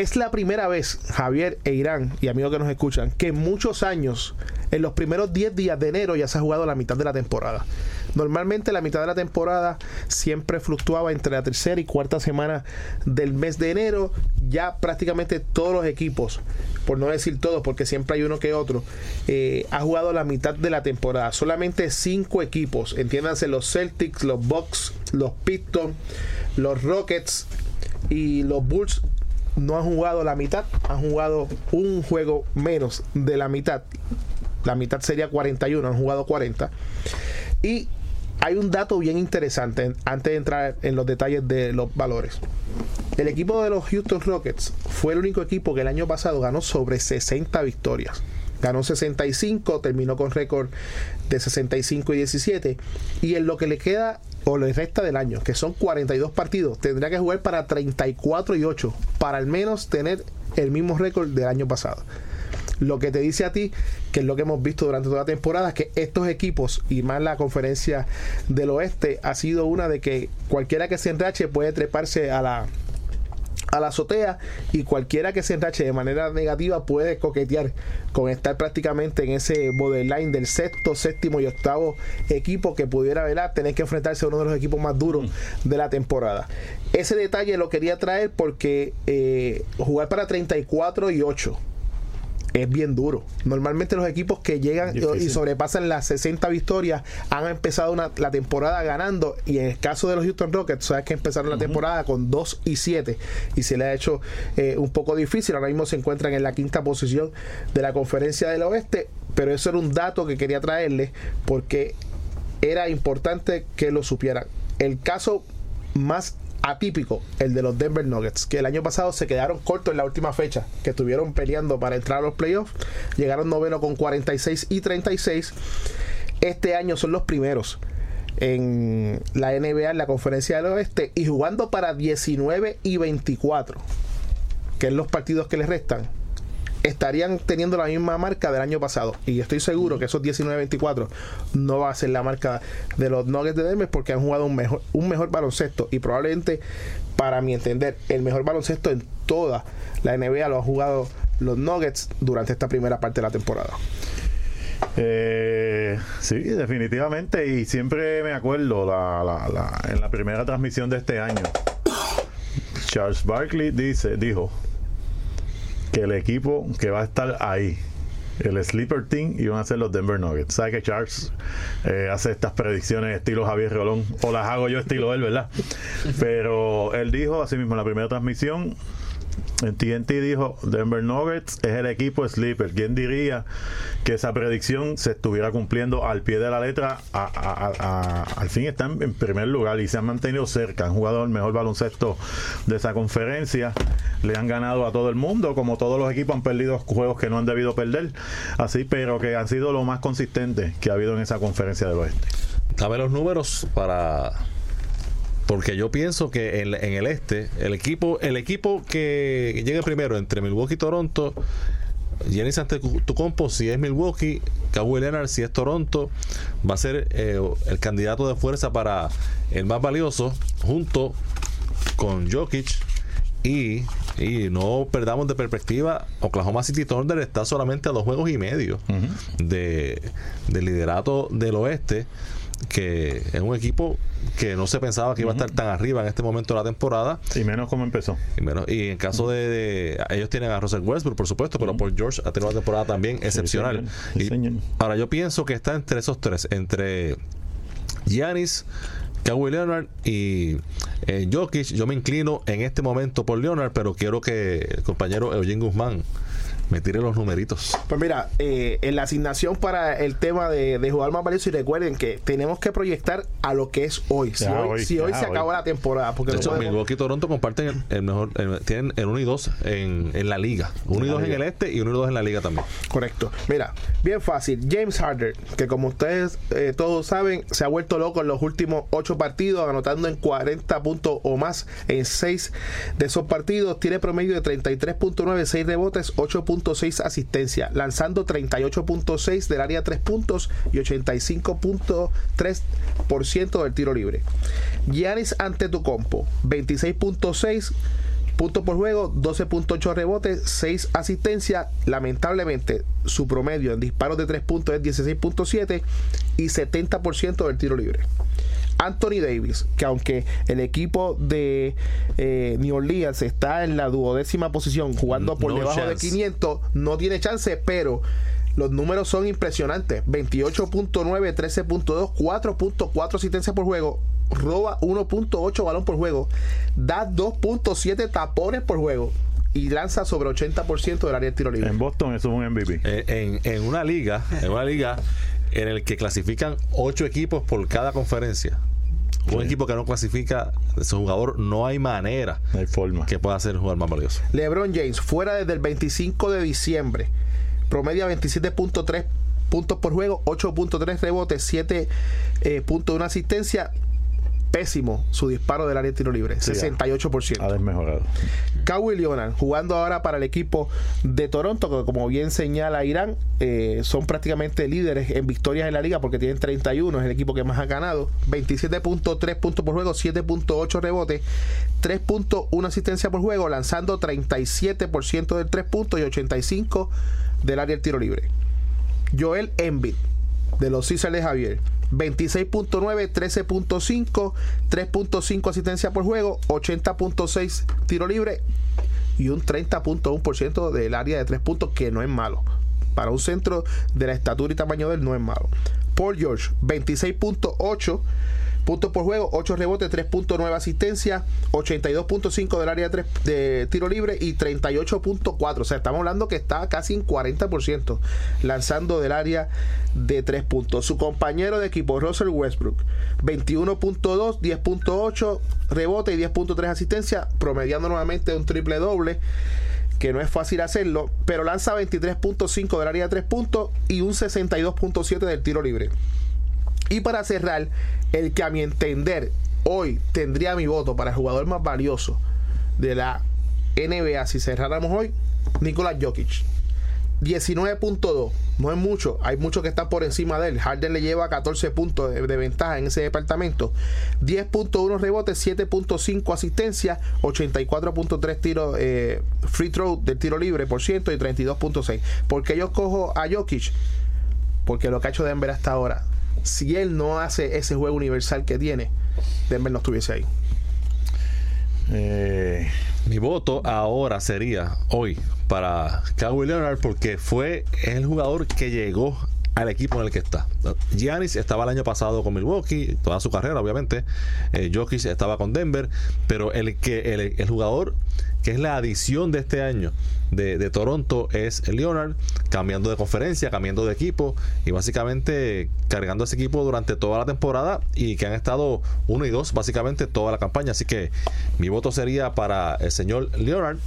es la primera vez, Javier e Irán, y amigos que nos escuchan, que en muchos años, en los primeros 10 días de enero, ya se ha jugado la mitad de la temporada. Normalmente la mitad de la temporada siempre fluctuaba entre la tercera y cuarta semana del mes de enero. Ya prácticamente todos los equipos, por no decir todos, porque siempre hay uno que otro, eh, ha jugado la mitad de la temporada. Solamente cinco equipos, entiéndanse los Celtics, los Bucks, los Pistons, los Rockets y los Bulls no han jugado la mitad, han jugado un juego menos de la mitad. La mitad sería 41, han jugado 40. Y hay un dato bien interesante antes de entrar en los detalles de los valores. El equipo de los Houston Rockets fue el único equipo que el año pasado ganó sobre 60 victorias. Ganó 65, terminó con récord de 65 y 17. Y en lo que le queda o le resta del año, que son 42 partidos, tendrá que jugar para 34 y 8 para al menos tener el mismo récord del año pasado. Lo que te dice a ti, que es lo que hemos visto durante toda la temporada, que estos equipos y más la conferencia del oeste ha sido una de que cualquiera que se enrache puede treparse a la a la azotea y cualquiera que se enrache de manera negativa puede coquetear con estar prácticamente en ese borderline del sexto, séptimo y octavo equipo que pudiera ¿verdad? tener que enfrentarse a uno de los equipos más duros de la temporada. Ese detalle lo quería traer porque eh, jugar para 34 y 8 es bien duro. Normalmente los equipos que llegan y sobrepasan las 60 victorias han empezado una, la temporada ganando y en el caso de los Houston Rockets, sabes que empezaron la temporada con 2 y 7 y se le ha hecho eh, un poco difícil. Ahora mismo se encuentran en la quinta posición de la conferencia del oeste, pero eso era un dato que quería traerles porque era importante que lo supieran. El caso más atípico el de los Denver Nuggets, que el año pasado se quedaron cortos en la última fecha, que estuvieron peleando para entrar a los playoffs, llegaron noveno con 46 y 36. Este año son los primeros en la NBA, en la conferencia del oeste, y jugando para 19 y 24, que es los partidos que les restan estarían teniendo la misma marca del año pasado. Y estoy seguro que esos 19-24 no va a ser la marca de los Nuggets de Denver porque han jugado un mejor, un mejor baloncesto y probablemente, para mi entender, el mejor baloncesto en toda la NBA lo han jugado los Nuggets durante esta primera parte de la temporada. Eh, sí, definitivamente. Y siempre me acuerdo en la primera transmisión de este año. Charles Barkley dice, dijo, que el equipo que va a estar ahí, el Sleeper Team, iban a ser los Denver Nuggets. ¿Sabes que Charles eh, hace estas predicciones estilo Javier Rolón? O las hago yo estilo él, ¿verdad? (laughs) Pero él dijo, así mismo en la primera transmisión, TNT dijo, Denver Nuggets es el equipo sleeper. ¿Quién diría que esa predicción se estuviera cumpliendo al pie de la letra? al fin están en primer lugar y se han mantenido cerca. Han jugado el mejor baloncesto de esa conferencia. Le han ganado a todo el mundo, como todos los equipos han perdido juegos que no han debido perder. Así, pero que han sido lo más consistente que ha habido en esa conferencia del oeste. Dame los números para porque yo pienso que en, el este, el equipo, el equipo que llegue primero entre Milwaukee y Toronto, Jenny Antetokounmpo si es Milwaukee, Kawhi Leonard si es Toronto, va a ser eh, el candidato de fuerza para el más valioso, junto con Jokic. Y, y, no perdamos de perspectiva, Oklahoma City Thunder está solamente a dos juegos y medio de, de liderato del oeste que es un equipo que no se pensaba que iba a estar tan arriba en este momento de la temporada. Y menos como empezó. Y, menos, y en caso de, ellos tienen a Russell Westbrook, por supuesto, pero por George ha tenido una temporada también excepcional. ahora yo pienso que está entre esos tres, entre Giannis, Kawhi Leonard y eh, Jokic. Yo me inclino en este momento por Leonard, pero quiero que el compañero Eugene Guzmán me tire los numeritos. Pues mira, eh, en la asignación para el tema de, jugar más valioso, y recuerden que tenemos que proyectar a lo que es hoy. Si hoy, si hoy se acaba la temporada. Porque de hecho, Milwaukee y Toronto comparten el, mejor, tienen el 1 y 2 en, en, la liga. 1 y 2 en el este y 1 y 2 en la liga también. Correcto. Mira, bien fácil. James Harder, que como ustedes eh, todos saben, se ha vuelto loco en los últimos 8 partidos, anotando en 40 puntos o más en 6 de esos partidos. Tiene promedio de 33.9, 6 rebotes, 8 puntos asistencia asistencia lanzando 38.6 del área 3 puntos y 85.3% del tiro libre. Giannis ante tu compo, 26.6 puntos por juego, 12.8 rebotes, 6 asistencias. Lamentablemente, su promedio en disparos de 3 puntos es 16.7 y 70% del tiro libre. Anthony Davis, que aunque el equipo de eh, New Orleans está en la duodécima posición jugando por debajo de 500, no tiene chance, pero los números son impresionantes. 28.9, 13.2, 4.4 asistencia por juego, roba 1.8 balón por juego, da 2.7 tapones por juego y lanza sobre 80% del área de tiro libre. En Boston eso es un MVP. Eh, en, en, una liga, en una liga en el que clasifican ocho equipos por cada conferencia. Un equipo que no clasifica su jugador, no hay manera No hay forma. que pueda ser el jugador más valioso. LeBron James, fuera desde el 25 de diciembre, promedia 27.3 puntos por juego, 8.3 rebotes, 7.1 asistencia. Pésimo su disparo del área de tiro libre, Sí, 68%. Ha desmejorado. Kawhi Leonard jugando ahora para el equipo de Toronto, que como bien señala Irán, eh, son prácticamente líderes en victorias en la liga porque tienen 31, es el equipo que más ha ganado. 27.3 puntos por juego, 7.8 rebotes, 3.1 asistencia por juego, lanzando 37% del 3 puntos y 85% del área del tiro libre. Joel Embiid de los Cíceres de Javier. 26.9, 13.5, 3.5 asistencia por juego, 80.6 tiro libre y un 30.1% del área de 3 puntos, que no es malo. Para un centro de la estatura y tamaño de él no es malo. Paul George, 26.8 puntos por juego, 8 rebotes, 3.9 asistencia, 82.5 del área de, tres- de tiro libre y 38.4. O sea, estamos hablando que está casi en 40% lanzando del área de 3 puntos. Su compañero de equipo, Russell Westbrook, 21.2, 10.8 rebote y 10.3 asistencia, promediando nuevamente un triple doble que no es fácil hacerlo, pero lanza 23.5 del área de 3 puntos y un 62.7 del tiro libre. Y para cerrar, el que a mi entender hoy tendría mi voto para el jugador más valioso de la NBA si cerráramos hoy, Nikola Jokic. 19.2, no es mucho, hay muchos que están por encima de él. Harden le lleva 14 puntos de, ventaja en ese departamento. 10.1 rebotes, 7.5 asistencia, 84.3 tiros eh, free throw del tiro libre por ciento y 32.6. porque yo cojo a Jokic? Porque lo que ha hecho Denver hasta ahora, si él no hace ese juego universal que tiene, Denver no estuviese ahí. Eh, Mi voto ahora sería hoy para Kawhi Leonard porque fue el jugador que llegó al equipo en el que está. Giannis estaba el año pasado con Milwaukee, toda su carrera obviamente. Eh, Jokic estaba con Denver, pero el que el, el jugador que es la adición de este año de, de Toronto es Leonard, cambiando de conferencia, cambiando de equipo y básicamente cargando ese equipo durante toda la temporada y que han estado uno y dos básicamente toda la campaña. Así que mi voto sería para el señor Leonard,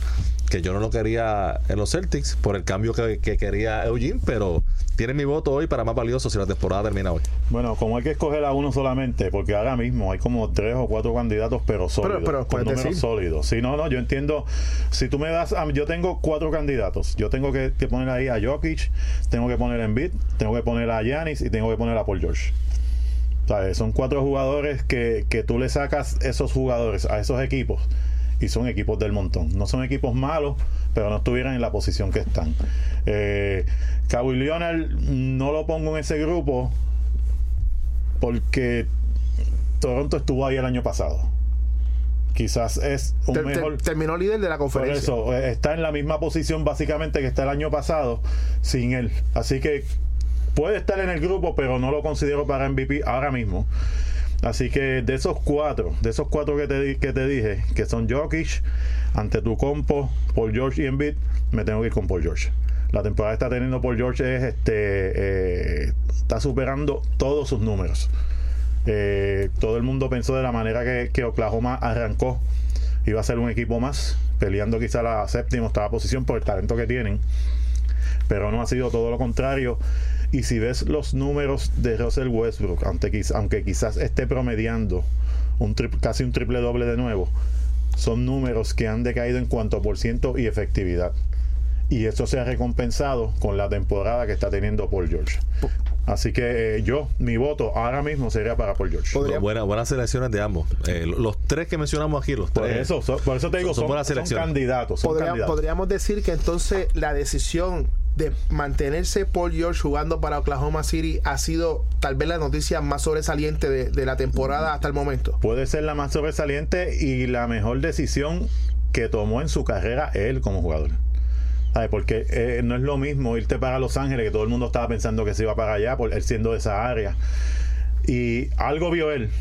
que yo no lo quería en los Celtics por el cambio que, que quería Eugene, pero tiene mi voto hoy para más valioso si la temporada termina hoy. bueno, como hay que escoger a uno solamente, porque ahora mismo hay como tres o cuatro candidatos, pero sólidos. pero con números decir. sólidos. Sí, no, no, yo entiendo. Si tú me das, a mí- yo tengo cuatro candidatos. Yo tengo que, que poner ahí a Jokic, tengo que poner a Embiid, tengo que poner a Giannis y tengo que poner a Paul George. ¿Sabes? Son cuatro jugadores que, que tú le sacas esos jugadores a esos equipos y son equipos del montón. No son equipos malos, pero no estuvieran en la posición que están. Eh, Kawhi Leonard no lo pongo en ese grupo porque Toronto estuvo ahí el año pasado. Quizás es un Ter- ter- mejor. terminó líder de la Por conferencia. eso, eh, está en la misma posición básicamente que está el año pasado sin él. Así que puede estar en el grupo, pero no lo considero para MVP ahora mismo. Así que de esos cuatro, de esos cuatro que te, que te dije, que son Jokic, ante tu compo, Paul George y Embiid, me tengo que ir con Paul George. La temporada está teniendo Paul George es este eh, está superando todos sus números. Eh, todo el mundo pensó de la manera que, que Oklahoma arrancó iba a ser un equipo más, peleando quizá la séptima, octava posición por el talento que tienen. Pero no ha sido todo lo contrario. Y si ves los números de Russell Westbrook, aunque, quiz- aunque quizás esté promediando un tri- casi un triple doble de nuevo, son números que han decaído en cuanto a por ciento y efectividad. Y eso se ha recompensado con la temporada que está teniendo Paul George. Así que eh, yo, mi voto ahora mismo sería para Paul George. Podría- Buenas, buenas selecciones de ambos. Eh, los tres que mencionamos aquí, los Por tres. eso, so- por eso te digo, son son, buenas son selecciones. candidatos. son Podría- candidatos. podríamos decir que entonces la decisión de mantenerse Paul George jugando para Oklahoma City ha sido tal vez la noticia más sobresaliente de, de la temporada hasta el momento. puede ser la más sobresaliente y la mejor decisión que tomó en su carrera él como jugador. ¿Sabe? Porque eh, no es lo mismo irte para Los Ángeles, que todo el mundo estaba pensando que se iba para allá, por él siendo de esa área. Y algo vio él,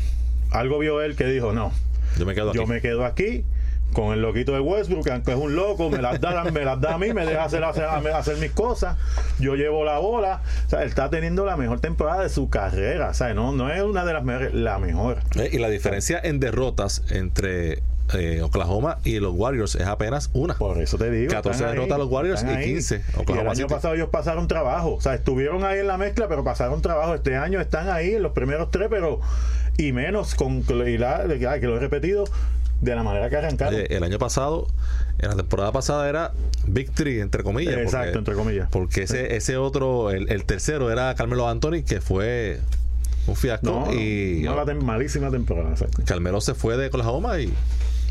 algo vio él que dijo, no, Yo me quedo aquí. yo me quedo aquí con el loquito de Westbrook, que aunque es un loco, me las da, me las da a mí, me deja hacer, hacer, hacer mis cosas, yo llevo la bola. O sea, él está teniendo la mejor temporada de su carrera. O sea, no, no es una de las mejores, la mejor. Eh, Y la diferencia en derrotas entre eh, Oklahoma y los Warriors es apenas una. Por eso te digo. 14 están ahí, derrotas a los Warriors y ahí. 15 Y el Oklahoma año City. pasado ellos pasaron trabajo. O sea, estuvieron ahí en la mezcla, pero pasaron trabajo. Este año están ahí en los primeros tres, pero y menos con y la- que lo he repetido de la manera que arrancaron. Oye, el año pasado, en la temporada pasada era Victory, entre comillas. Exacto, porque, entre comillas. Porque ese, ese otro, el, el tercero era Carmelo Anthony, que fue un fiasco. no, no, y mala tem- malísima temporada. exacto. Carmelo se fue de Oklahoma y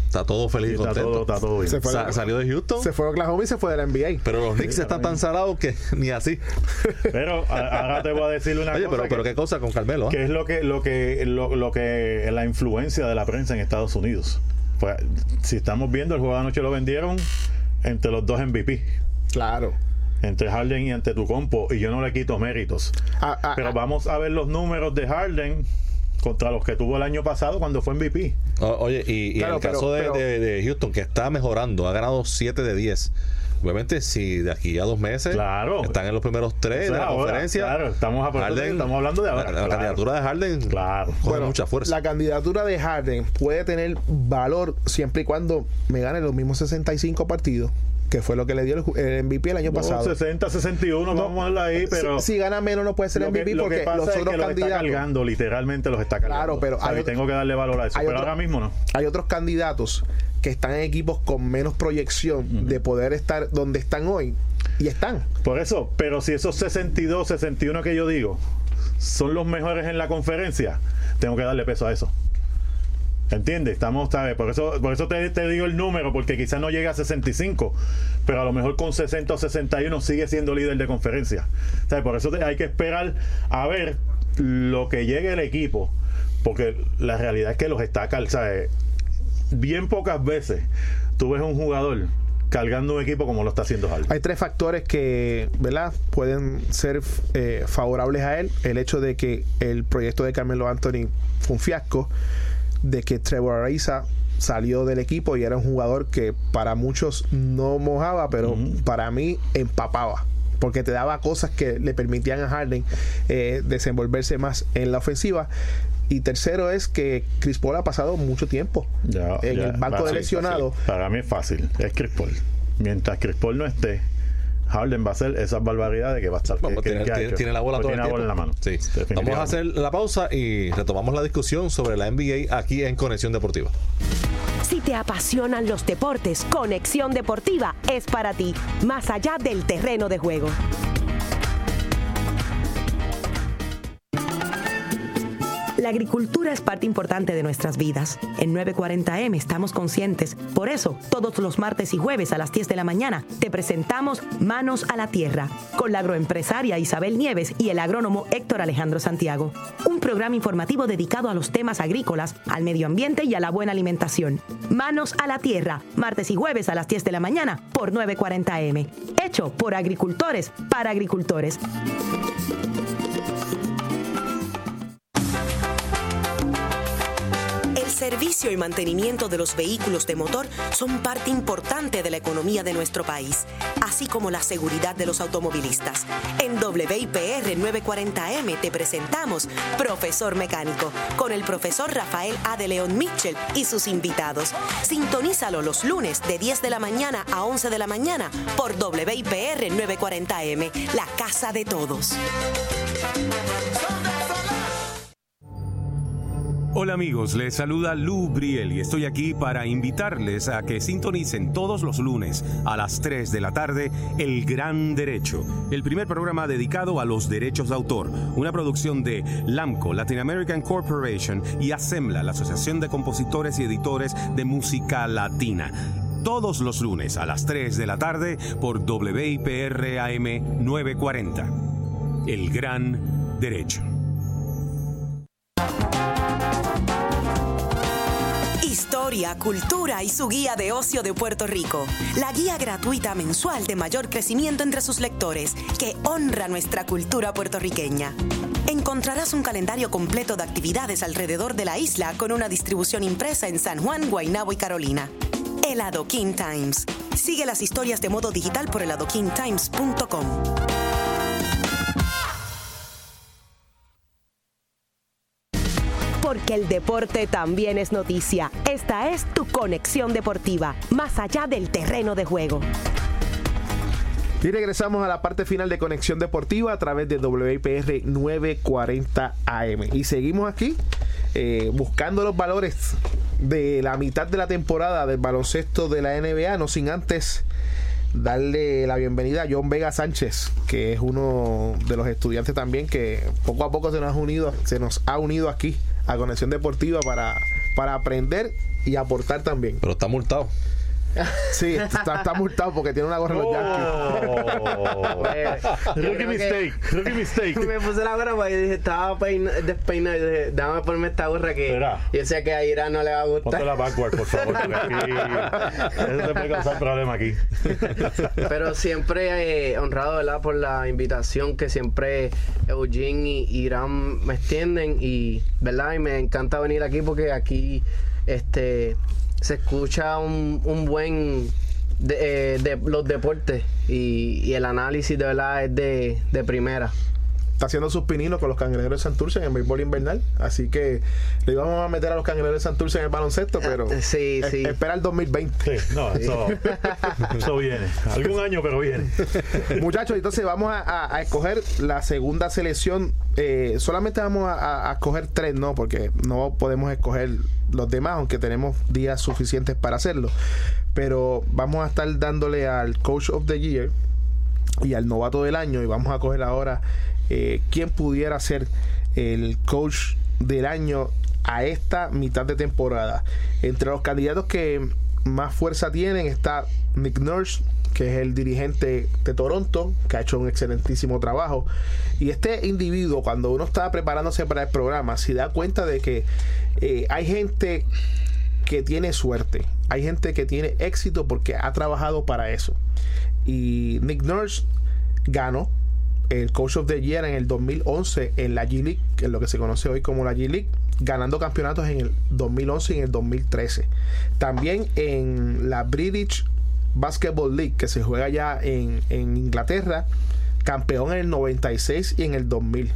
está todo feliz Y y está contento. todo, está todo bien. Se fue Sa- de- salió de Houston, Se fue a Oklahoma y se fue de la NBA. pero los Knicks están tan salados que (laughs) ni así. Pero a- ahora te voy a decir una Oye, cosa. pero, que- pero qué cosa con Carmelo. ¿ah? que es lo que lo que lo, lo que la influencia de la prensa en Estados Unidos pues si estamos viendo el juego de anoche lo vendieron entre los dos MVP Claro. entre Harden y ante tu compo y yo no le quito méritos Ah, ah, pero ah. vamos a ver los números de Harden contra los que tuvo el año pasado cuando fue MVP O- Oye, y, y Claro, en el pero- caso de, pero- de- de Houston, que está mejorando, ha ganado 7 de 10. Obviamente, si de aquí a dos meses Claro. están en los primeros tres de es la ahora, conferencia. claro, estamos a- estamos hablando de ahora, La, la claro. candidatura de Harden Claro. coge mucha fuerza. La candidatura de Harden puede tener valor siempre y cuando me gane los mismos 65 partidos, que fue lo que le dio el, MVP el año No, pasado. 60 61 vamos a ahí pero si, si gana menos no puede ser lo MVP que, lo que porque pasa los es otros que los está candidatos cargando, literalmente los está cargando. Claro, pero O sea, hay tengo que darle valor a eso. Pero otro- ahora mismo no. hay otros candidatos que están en equipos con menos proyección de poder estar donde están hoy y están. Por eso, pero si esos 62, 61 que yo digo son los mejores en la conferencia, tengo que darle peso a eso. ¿Entiendes? Estamos, ¿sabes? Por eso, por eso te, te digo el número, porque quizás no llegue a 65, pero a lo mejor con 60 o 61 sigue siendo líder de conferencia. ¿Sabes? Por eso te- hay que esperar a ver lo que llegue el equipo, porque la realidad es que los está ¿sabes? Bien pocas veces tú ves un jugador cargando un equipo como lo está haciendo Harden. Hay tres factores que, ¿verdad? Pueden ser eh, favorables a él. El hecho de que el proyecto de Carmelo Anthony fue un fiasco, de que Trevor Ariza salió del equipo y era un jugador que para muchos no mojaba, pero para mí empapaba. Porque te daba cosas que le permitían a Harden eh, desenvolverse más en la ofensiva. Y tercero es que Chris Paul ha pasado mucho tiempo Ya, en ya, el banco de fácil, lesionados. fácil. Para mí es fácil, es Chris Paul. Mientras Chris Paul no esté, Harden va a hacer esas barbaridades que va a estar. Bueno, que- pues tiene, que ha tiene- hecho. tiene la bola Pues todo el la bola en la tiempo. mano. Sí. Vamos a hacer la pausa y retomamos la discusión sobre la NBA aquí en Conexión Deportiva. Si te apasionan los deportes, Conexión Deportiva es para ti, más allá del terreno de juego. La agricultura es parte importante de nuestras vidas. En 940M estamos conscientes. Por eso, todos los martes y jueves a las 10 de la mañana te presentamos Manos a la Tierra con la agroempresaria Isabel Nieves y el agrónomo Héctor Alejandro Santiago. Un programa informativo dedicado a los temas agrícolas, al medio ambiente y a la buena alimentación. Manos a la Tierra, martes y jueves a las 10 de la mañana por 940M. Hecho por agricultores para agricultores. Servicio y mantenimiento de los vehículos de motor son parte importante de la economía de nuestro país, así como la seguridad de los automovilistas. En WIPR 940M te presentamos Profesor Mecánico con el profesor Rafael A. de León Mitchell y sus invitados. Sintonízalo los lunes de 10 de la mañana a 11 de la mañana por WIPR 940M, la casa de todos. Hola amigos, les saluda Lou Briel y estoy aquí para invitarles a que sintonicen todos los lunes a las 3 de la tarde El Gran Derecho, el primer programa dedicado a los derechos de autor, una producción de LAMCO, Latin American Corporation y ASEMBLA, la Asociación de Compositores y Editores de Música Latina. Todos los lunes a las 3 de la tarde por WIPR AM 940. El Gran Derecho. Historia, cultura y su guía de ocio de Puerto Rico. La guía gratuita mensual de mayor crecimiento entre sus lectores, que honra nuestra cultura puertorriqueña. Encontrarás un calendario completo de actividades alrededor de la isla con una distribución impresa en San Juan, Guaynabo y Carolina. El Adoquín Times. Sigue las historias de modo digital por eladoquintimes.com. Porque el deporte también es noticia. Esta es tu conexión deportiva, más allá del terreno de juego. Y regresamos a la parte final de Conexión Deportiva a través de WIPR 940 AM. Y seguimos aquí eh, buscando los valores de la mitad de la temporada del baloncesto de la NBA, no sin antes darle la bienvenida a John Vega Sánchez, que es uno de los estudiantes también que poco a poco se nos ha unido, se nos ha unido aquí a Conexión Deportiva para, para aprender y aportar también. Pero está multado. (laughs) Sí, está, está multado porque tiene una gorra de los Yankees. (laughs) Rookie mistake, rookie mistake. (laughs) Me puse la gorra porque dije, estaba peina- despeinado y dije, déjame ponerme esta gorra que Espera. yo sé que a Irán no le va a gustar. Ponte la backward, por favor, porque aquí eso te puede causar problema aquí. Pero siempre eh, honrado, ¿verdad? Por la invitación que siempre Eugene y Irán me extienden y, ¿verdad? Y me encanta venir aquí porque aquí, este, se escucha un, un buen de, eh, de los deportes y, y el análisis de verdad es de, de primera. Está haciendo sus pininos con los cangrejeros de Santurce en el béisbol invernal. Así que le íbamos a meter a los cangrejeros de Santurce en el baloncesto, pero Eh, sí, es- sí. espera el 2020. Sí, no, eso, (laughs) eso viene. Algún año, pero viene. Muchachos, entonces vamos a, a- a escoger la segunda selección. Eh, solamente vamos a, a- a escoger tres, ¿no? Porque no podemos escoger los demás, aunque tenemos días suficientes para hacerlo. Pero vamos a estar dándole al Coach of the Year y al novato del año. Y vamos a coger ahora eh, quién pudiera ser el coach del año a esta mitad de temporada. Entre los candidatos que más fuerza tienen está Nick Nurse, que es el dirigente de Toronto, que ha hecho un excelentísimo trabajo. Y este individuo, cuando uno está preparándose para el programa, se da cuenta de que eh, hay gente que tiene suerte, hay gente que tiene éxito porque ha trabajado para eso. Y Nick Nurse ganó el Coach of the Year en el 2011 en la G League, es lo que se conoce hoy como la G League, ganando campeonatos en el 2011 y en el 2013. También en la British Basketball League, que se juega ya en, en Inglaterra, campeón en el 96 y en el 2000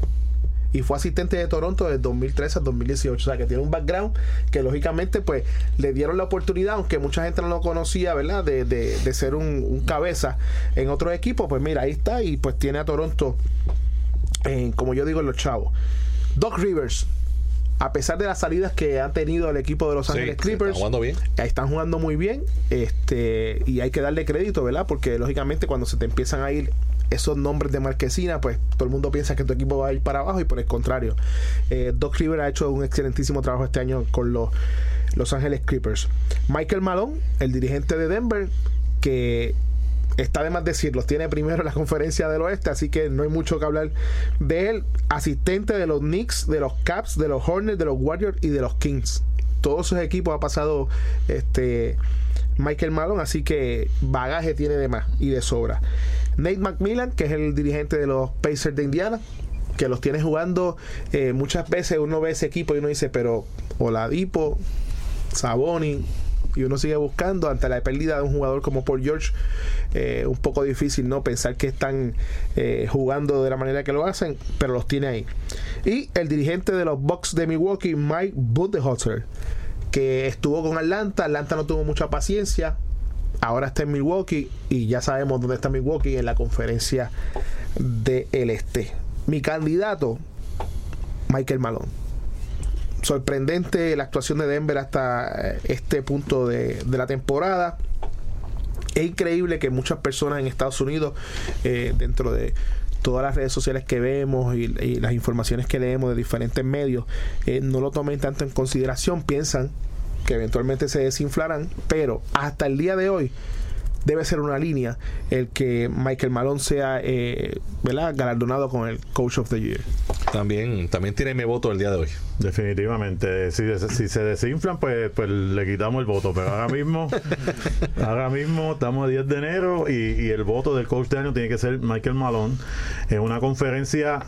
y fue asistente de Toronto del 2013 al 2018. O sea, que tiene un background que lógicamente pues le dieron la oportunidad, aunque mucha gente no lo conocía, ¿verdad? De, de- de ser un, un cabeza en otros equipos. Pues mira, ahí está y pues tiene a Toronto, en, como yo digo, en los chavos. Doc Rivers. A pesar de las salidas que ha tenido el equipo de Los Ángeles sí, Clippers, está jugando bien. están jugando muy bien este y hay que darle crédito, ¿verdad? Porque lógicamente cuando se te empiezan a ir esos nombres de marquesina, pues todo el mundo piensa que tu equipo va a ir para abajo y por el contrario. Eh, Doc River ha hecho un excelentísimo trabajo este año con los Los Ángeles Clippers. Michael Malone, el dirigente de Denver, que está de más decirlo, tiene primero la conferencia del oeste, así que no hay mucho que hablar de él. Asistente de los Knicks, de los Caps, de los Hornets, de los Warriors y de los Kings. Todos esos equipos ha pasado este Michael Malone, así que bagaje tiene de más y de sobra. Nate McMillan, que es el dirigente de los Pacers de Indiana, que los tiene jugando eh, muchas veces uno ve ese equipo y uno dice, pero Oladipo, Saboni, y uno sigue buscando ante la pérdida de un jugador como Paul George, eh, un poco difícil no pensar que están eh, jugando de la manera que lo hacen, pero los tiene ahí. Y el dirigente de los Bucks de Milwaukee, Mike Budenholzer, que estuvo con Atlanta, Atlanta no tuvo mucha paciencia, ahora está en Milwaukee y ya sabemos dónde está Milwaukee en la conferencia del Este. Mi candidato, Michael Malone sorprendente la actuación de Denver hasta eh, este punto de, la temporada. Es increíble que muchas personas en Estados Unidos, eh, dentro de todas las redes sociales que vemos y, las informaciones que leemos de diferentes medios, eh, no lo tomen tanto en consideración, piensan que eventualmente se desinflarán, pero hasta el día de hoy debe ser una línea el que Michael Malone sea eh, ¿verdad? galardonado con el Coach of the Year. También, también tiene mi voto el día de hoy. Definitivamente. Si, si se desinflan, pues, pues le quitamos el voto. Pero ahora mismo, (laughs) ahora mismo estamos a 10 de enero y, y el voto del coach de año tiene que ser Michael Malone en una conferencia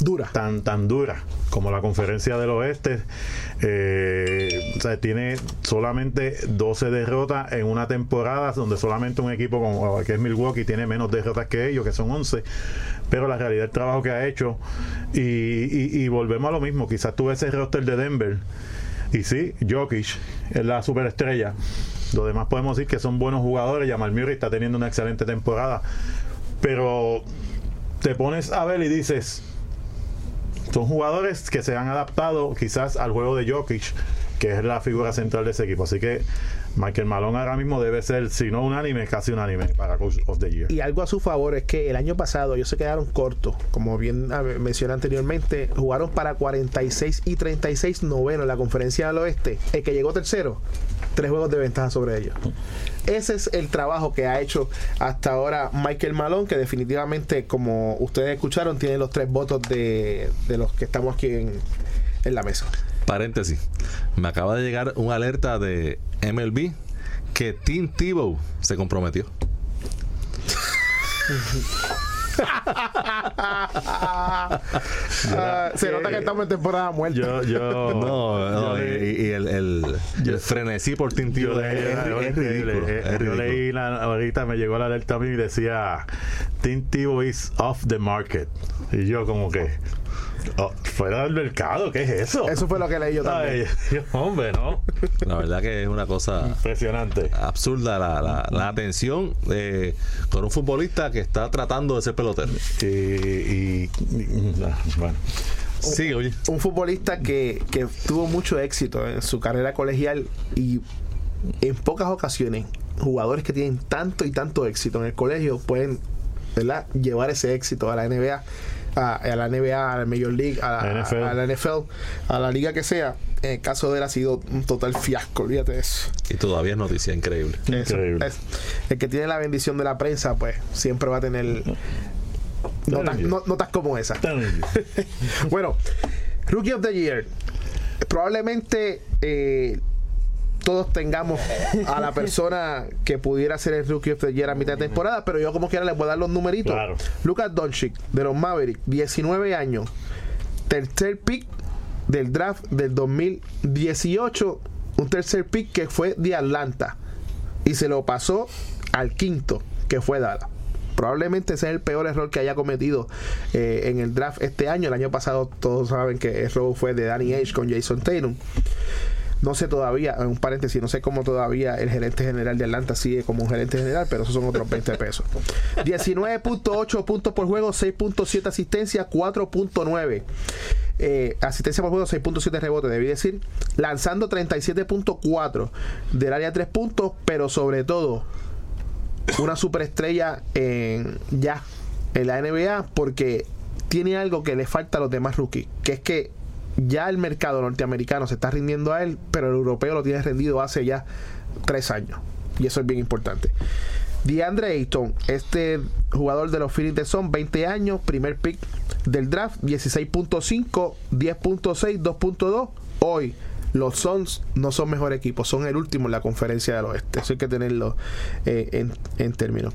Dura. tan tan dura como la conferencia del oeste eh, o sea, tiene solamente 12 derrotas en una temporada donde solamente un equipo como que es Milwaukee tiene menos derrotas que ellos que son 11 pero la realidad del trabajo que ha hecho y, volvemos a lo mismo quizás tuve ese roster de Denver y sí, Jokic es la superestrella lo demás podemos decir que son buenos jugadores Jamal Murray está teniendo una excelente temporada pero te pones a ver y dices son jugadores que se han adaptado quizás al juego de Jokic, que es la figura central de ese equipo. Así que Michael Malone ahora mismo debe ser, si no unánime, casi unánime para Coach of the Year. Y algo a su favor es que el año pasado ellos se quedaron cortos, como bien ah, mencioné anteriormente, jugaron para 46 y 36 noveno en la conferencia del oeste. El que llegó tercero, tres juegos de ventaja sobre ellos. Ese es el trabajo que ha hecho hasta ahora Michael Malone, que definitivamente, como ustedes escucharon, tiene los tres votos de, de los que estamos aquí en, en la mesa. Paréntesis. Me acaba de llegar un alerta de MLB que Tim Tebow se comprometió. (laughs) Ah, se nota que estamos en temporada muerta. Yo, yo, No, no, yo y, el, el, el frenesí por yo es, es ridículo. increíble. es Eh, Yo leí la, ahorita me llegó la alerta a mí y decía Tim Tebow is off the market. Y yo como que oh, fuera del mercado, ¿qué es eso? Eso fue lo que leí yo también. Ay, hombre, ¿no? La verdad que es una cosa Impresionante. absurda la, la, la atención eh, con un futbolista que está tratando de ser pelotero. Y, y- y- bueno. Sí, oye. un futbolista que, que tuvo mucho éxito en su carrera colegial y en pocas ocasiones jugadores que tienen tanto y tanto éxito en el colegio pueden ¿verdad? llevar ese éxito a la NBA a, a la NBA, a la Major League, a la, NFL. a la NFL, a la liga que sea. En el caso de él ha sido un total fiasco, olvídate de eso. Y todavía es noticia increíble. Eso, Increíble. es- el que tiene la bendición de la prensa, pues siempre va a tener notas, no- notas como esa. (laughs) bueno, Rookie of the Year. Probablemente eh, todos tengamos a la persona que pudiera ser el Rookie of the Year a mitad de temporada, pero yo como quiera les voy a dar los numeritos. Claro. Lucas Doncic de los Mavericks, 19 años, tercer pick del draft del 2018, un tercer pick que fue de Atlanta y se lo pasó al quinto, que fue Dallas. Probablemente ese es el peor error que haya cometido eh, en el draft este año. El año pasado todos saben que el robo fue de Danny Age con Jason Tatum. No sé todavía, en un paréntesis, no sé cómo todavía el gerente general de Atlanta sigue como un gerente general, pero esos son otros 20 pesos. (laughs) 19.8 puntos por juego, 6.7 asistencia, 4.9 eh, asistencia por juego, 6.7 rebotes, debí decir. Lanzando 37.4 del área 3 puntos, pero sobre todo una superestrella en, ya en la NBA porque tiene algo que le falta a los demás rookies, que es que ya el mercado norteamericano se está rindiendo a él, pero el europeo lo tiene rendido hace ya tres años. Y eso es bien importante. DeAndre Ayton, este jugador de los Phoenix de Son, 20 años, primer pick del draft, 16.5, 10.6, 2.2. Hoy los Suns no son mejor equipo, son el último en la conferencia del oeste. Eso hay que tenerlo eh, en, en términos.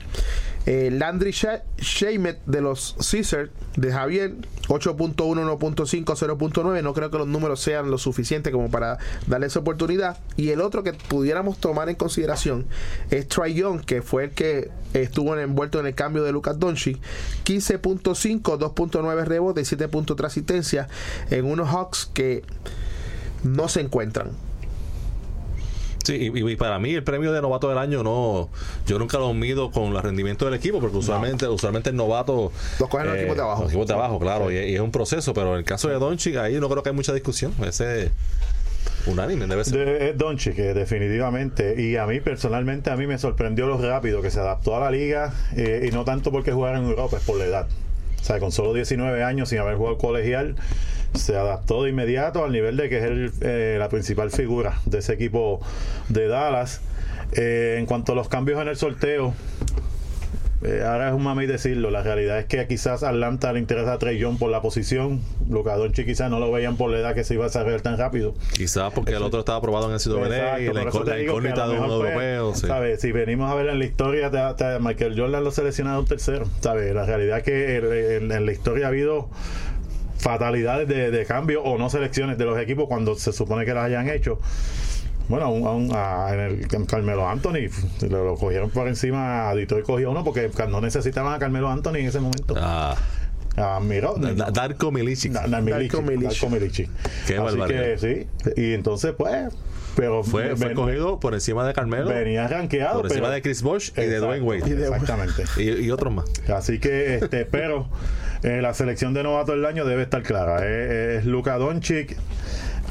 Eh, Landry Sha- Shamet de los Caesars de Javier 8.1, 1.5, 0.9 no creo que los números sean lo suficiente como para darle esa oportunidad. Y el otro que pudiéramos tomar en consideración es Trae Young que fue el que estuvo envuelto en el cambio de Lucas Doncic. 15.5 2.9 rebotes 7.3 asistencia en unos Hawks que no se encuentran Sí, y, y para mí el premio de novato del año no, yo nunca lo mido con el rendimiento del equipo, porque usualmente, usualmente el novato Los cogen los equipos de abajo. Los equipos de abajo, claro, y, y es un proceso, pero en el caso de Doncic ahí no creo que hay mucha discusión, ese unánime debe ser. De, es Doncic, que definitivamente. Y a mí personalmente, a mí me sorprendió lo rápido que se adaptó a la liga. eh, y no tanto porque jugara en Europa, es por la edad. O sea, con solo 19 años, sin haber jugado colegial, se adaptó de inmediato al nivel de que es el, eh, la principal figura de ese equipo de Dallas. Eh, en cuanto a los cambios en el sorteo, eh, ahora es un mami decirlo. La realidad es que quizás Atlanta le interesa a Trey Young por la posición. Luka Doncic quizás no lo veían por la edad que se iba a desarrollar tan rápido. Quizás porque el otro estaba aprobado en el CWA y la, la incógnita de un pues, europeo. sí. ¿sabes? Si venimos a ver en la historia, te- te- Michael Jordan lo seleccionado un tercero. ¿sabes? La realidad es que en, en- en la historia ha habido fatalidades de, de cambio o no selecciones de los equipos cuando se supone que las hayan hecho. Bueno, aún, aún, a- en el en Carmelo Anthony lo, lo cogieron por encima. Detroit cogió uno porque no necesitaban a Carmelo Anthony en ese momento. Ah, Ah, miró. Da- Darko Milicic. Da- da- Milicic, Darko Milicic. Darko Milicic. Qué Así barbaridad. que sí. Y entonces, pues. Pero Fue, fue ven- cogido por encima de Carmelo, venía rankeado. por encima pero- de Chris Bosh y de Dwayne Wade. Exactamente. Y, y otros más. Así que, este, pero (laughs) eh, la selección de novato del año debe estar clara. Es, es Luka Doncic.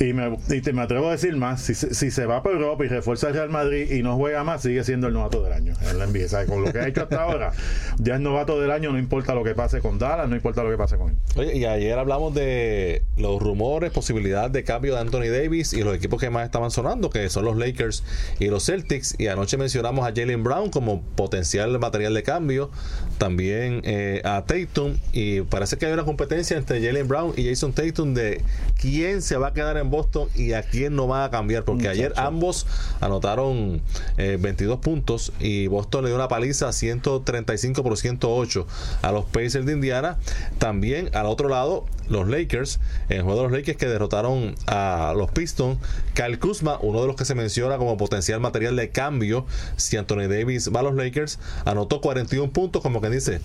Y me, y te, me atrevo a decir más, si, si se va por Europa y refuerza el Real Madrid y no juega más, sigue siendo el novato del año en la. Con lo que ha hecho hasta ahora, ya es novato del año, no importa lo que pase con Dallas, no importa lo que pase con él. Oye, y ayer hablamos de los rumores, posibilidad de cambio de Anthony Davis y los equipos que más estaban sonando, que son los Lakers y los Celtics. Y anoche mencionamos a Jalen Brown como potencial material de cambio, también eh, a Tatum. Y parece que hay una competencia entre Jalen Brown y Jason Tatum de quién se va a quedar en Boston y a quién no va a cambiar. Porque ayer ambos anotaron eh, 22 puntos y Boston le dio una paliza 135 por 108 a los Pacers de Indiana. También al otro lado, los Lakers, en el juego de los Lakers que derrotaron a los Pistons. Kyle Kuzma, uno de los que se menciona como potencial material de cambio, si Anthony Davis va a los Lakers, anotó 41 puntos, como que dice.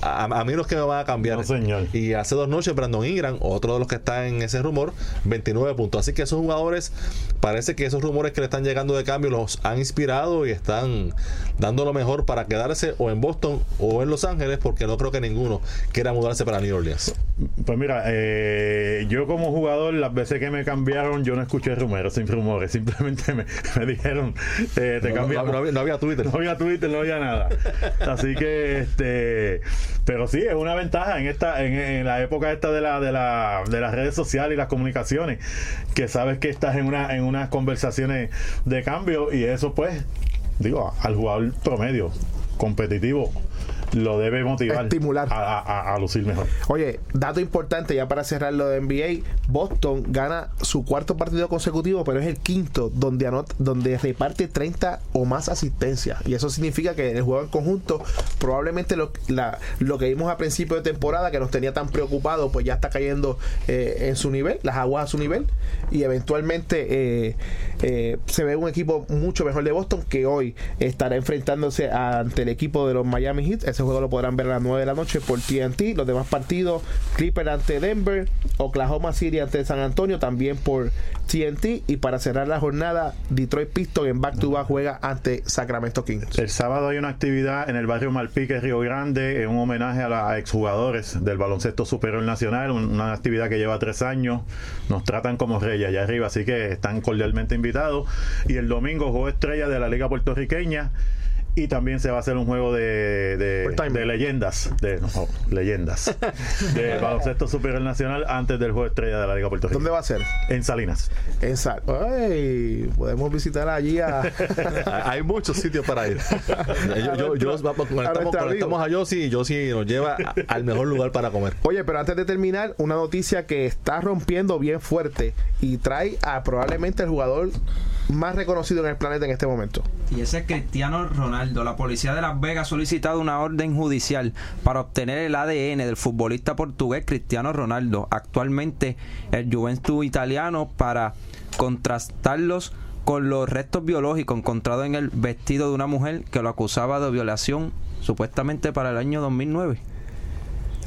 A, a mí los que me van a cambiar. No, señor. Y hace dos noches, Brandon Ingram, otro de los que está en ese rumor, 29 puntos. Así que esos jugadores, parece que esos rumores que le están llegando de cambio los han inspirado y están dando lo mejor para quedarse o en Boston o en Los Ángeles, porque no creo que ninguno quiera mudarse para New Orleans. Pues mira, eh, yo como jugador, las veces que me cambiaron, yo no escuché rumores, sin rumores, (laughs) simplemente me, me dijeron, eh, te No, no, cambiamos. no había, no había Twitter. No había Twitter, no había nada. Así que, este, pero sí, es una ventaja en esta, en, en la época esta de la, de la, de las redes sociales y las comunicaciones, que sabes que estás en una, en unas conversaciones de cambio y eso pues, digo, al jugador promedio, competitivo, lo debe motivar Estimular. A, a- a lucir mejor. Oye, dato importante ya para cerrar lo de NBA, Boston gana su cuarto partido consecutivo, pero es el quinto donde anota, donde reparte 30 o más asistencias. Y eso significa que en el juego en conjunto, probablemente lo, la- lo que vimos a principio de temporada, que nos tenía tan preocupados, pues ya está cayendo eh, en su nivel, las aguas a su nivel, y eventualmente eh, eh, se ve un equipo mucho mejor de Boston que hoy estará enfrentándose ante el equipo de los Miami Heat. Ese juego lo podrán ver a las 9 de la noche por TNT. Los demás partidos, Clipper ante Denver, Oklahoma City ante San Antonio, también por TNT. Y para cerrar la jornada, Detroit Pistons en back to back juega ante Sacramento Kings. El sábado hay una actividad en el barrio Malpique, Río Grande, en un homenaje a los exjugadores del baloncesto superior nacional, un- una actividad que lleva tres años. Nos tratan como reyes allá arriba, así que están cordialmente invitados. Y el domingo, juego estrella de la Liga Puertorriqueña. Y también se va a hacer un juego de, de, leyendas, de no, leyendas, (laughs) de baloncesto superior nacional antes del juego estrella de la Liga Puertorriqueña. ¿Dónde va a ser? En Salinas. En Sal. Ay, podemos visitar allí a. (laughs) Hay muchos sitios para ir. (laughs) Yo, conectamos, a Yossi y Yossi nos lleva al mejor lugar para comer. Oye, pero antes de terminar, una noticia que está rompiendo bien fuerte y trae a probablemente el jugador más reconocido en el planeta en este momento. Y ese es Cristiano Ronaldo. La policía de Las Vegas ha solicitado una orden judicial para obtener el ADN del futbolista portugués Cristiano Ronaldo, actualmente el Juventus italiano, para contrastarlos con los restos biológicos encontrados en el vestido de una mujer que lo acusaba de violación supuestamente para el año 2009.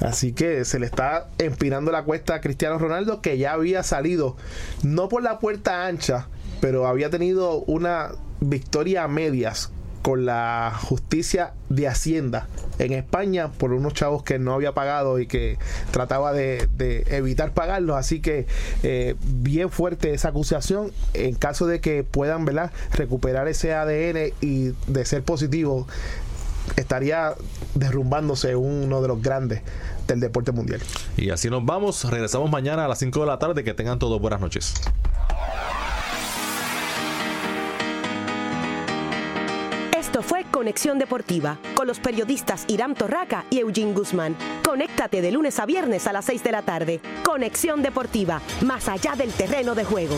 Así que se le está empinando la cuesta a Cristiano Ronaldo, que ya había salido, no por la puerta ancha, pero había tenido una victoria a medias con la justicia de Hacienda en España por unos chavos que no había pagado y que trataba de, evitar pagarlos. Así que eh, bien fuerte esa acusación. En caso de que puedan ¿verdad? recuperar ese ADN y de ser positivo, estaría derrumbándose uno de los grandes del deporte mundial. Y así nos vamos. Regresamos mañana a las 5 de la tarde. Que tengan todos buenas noches. Esto fue Conexión Deportiva con los periodistas Irán Torraca y Eugene Guzmán. Conéctate de lunes a viernes a las 6 de la tarde. Conexión Deportiva, más allá del terreno de juego.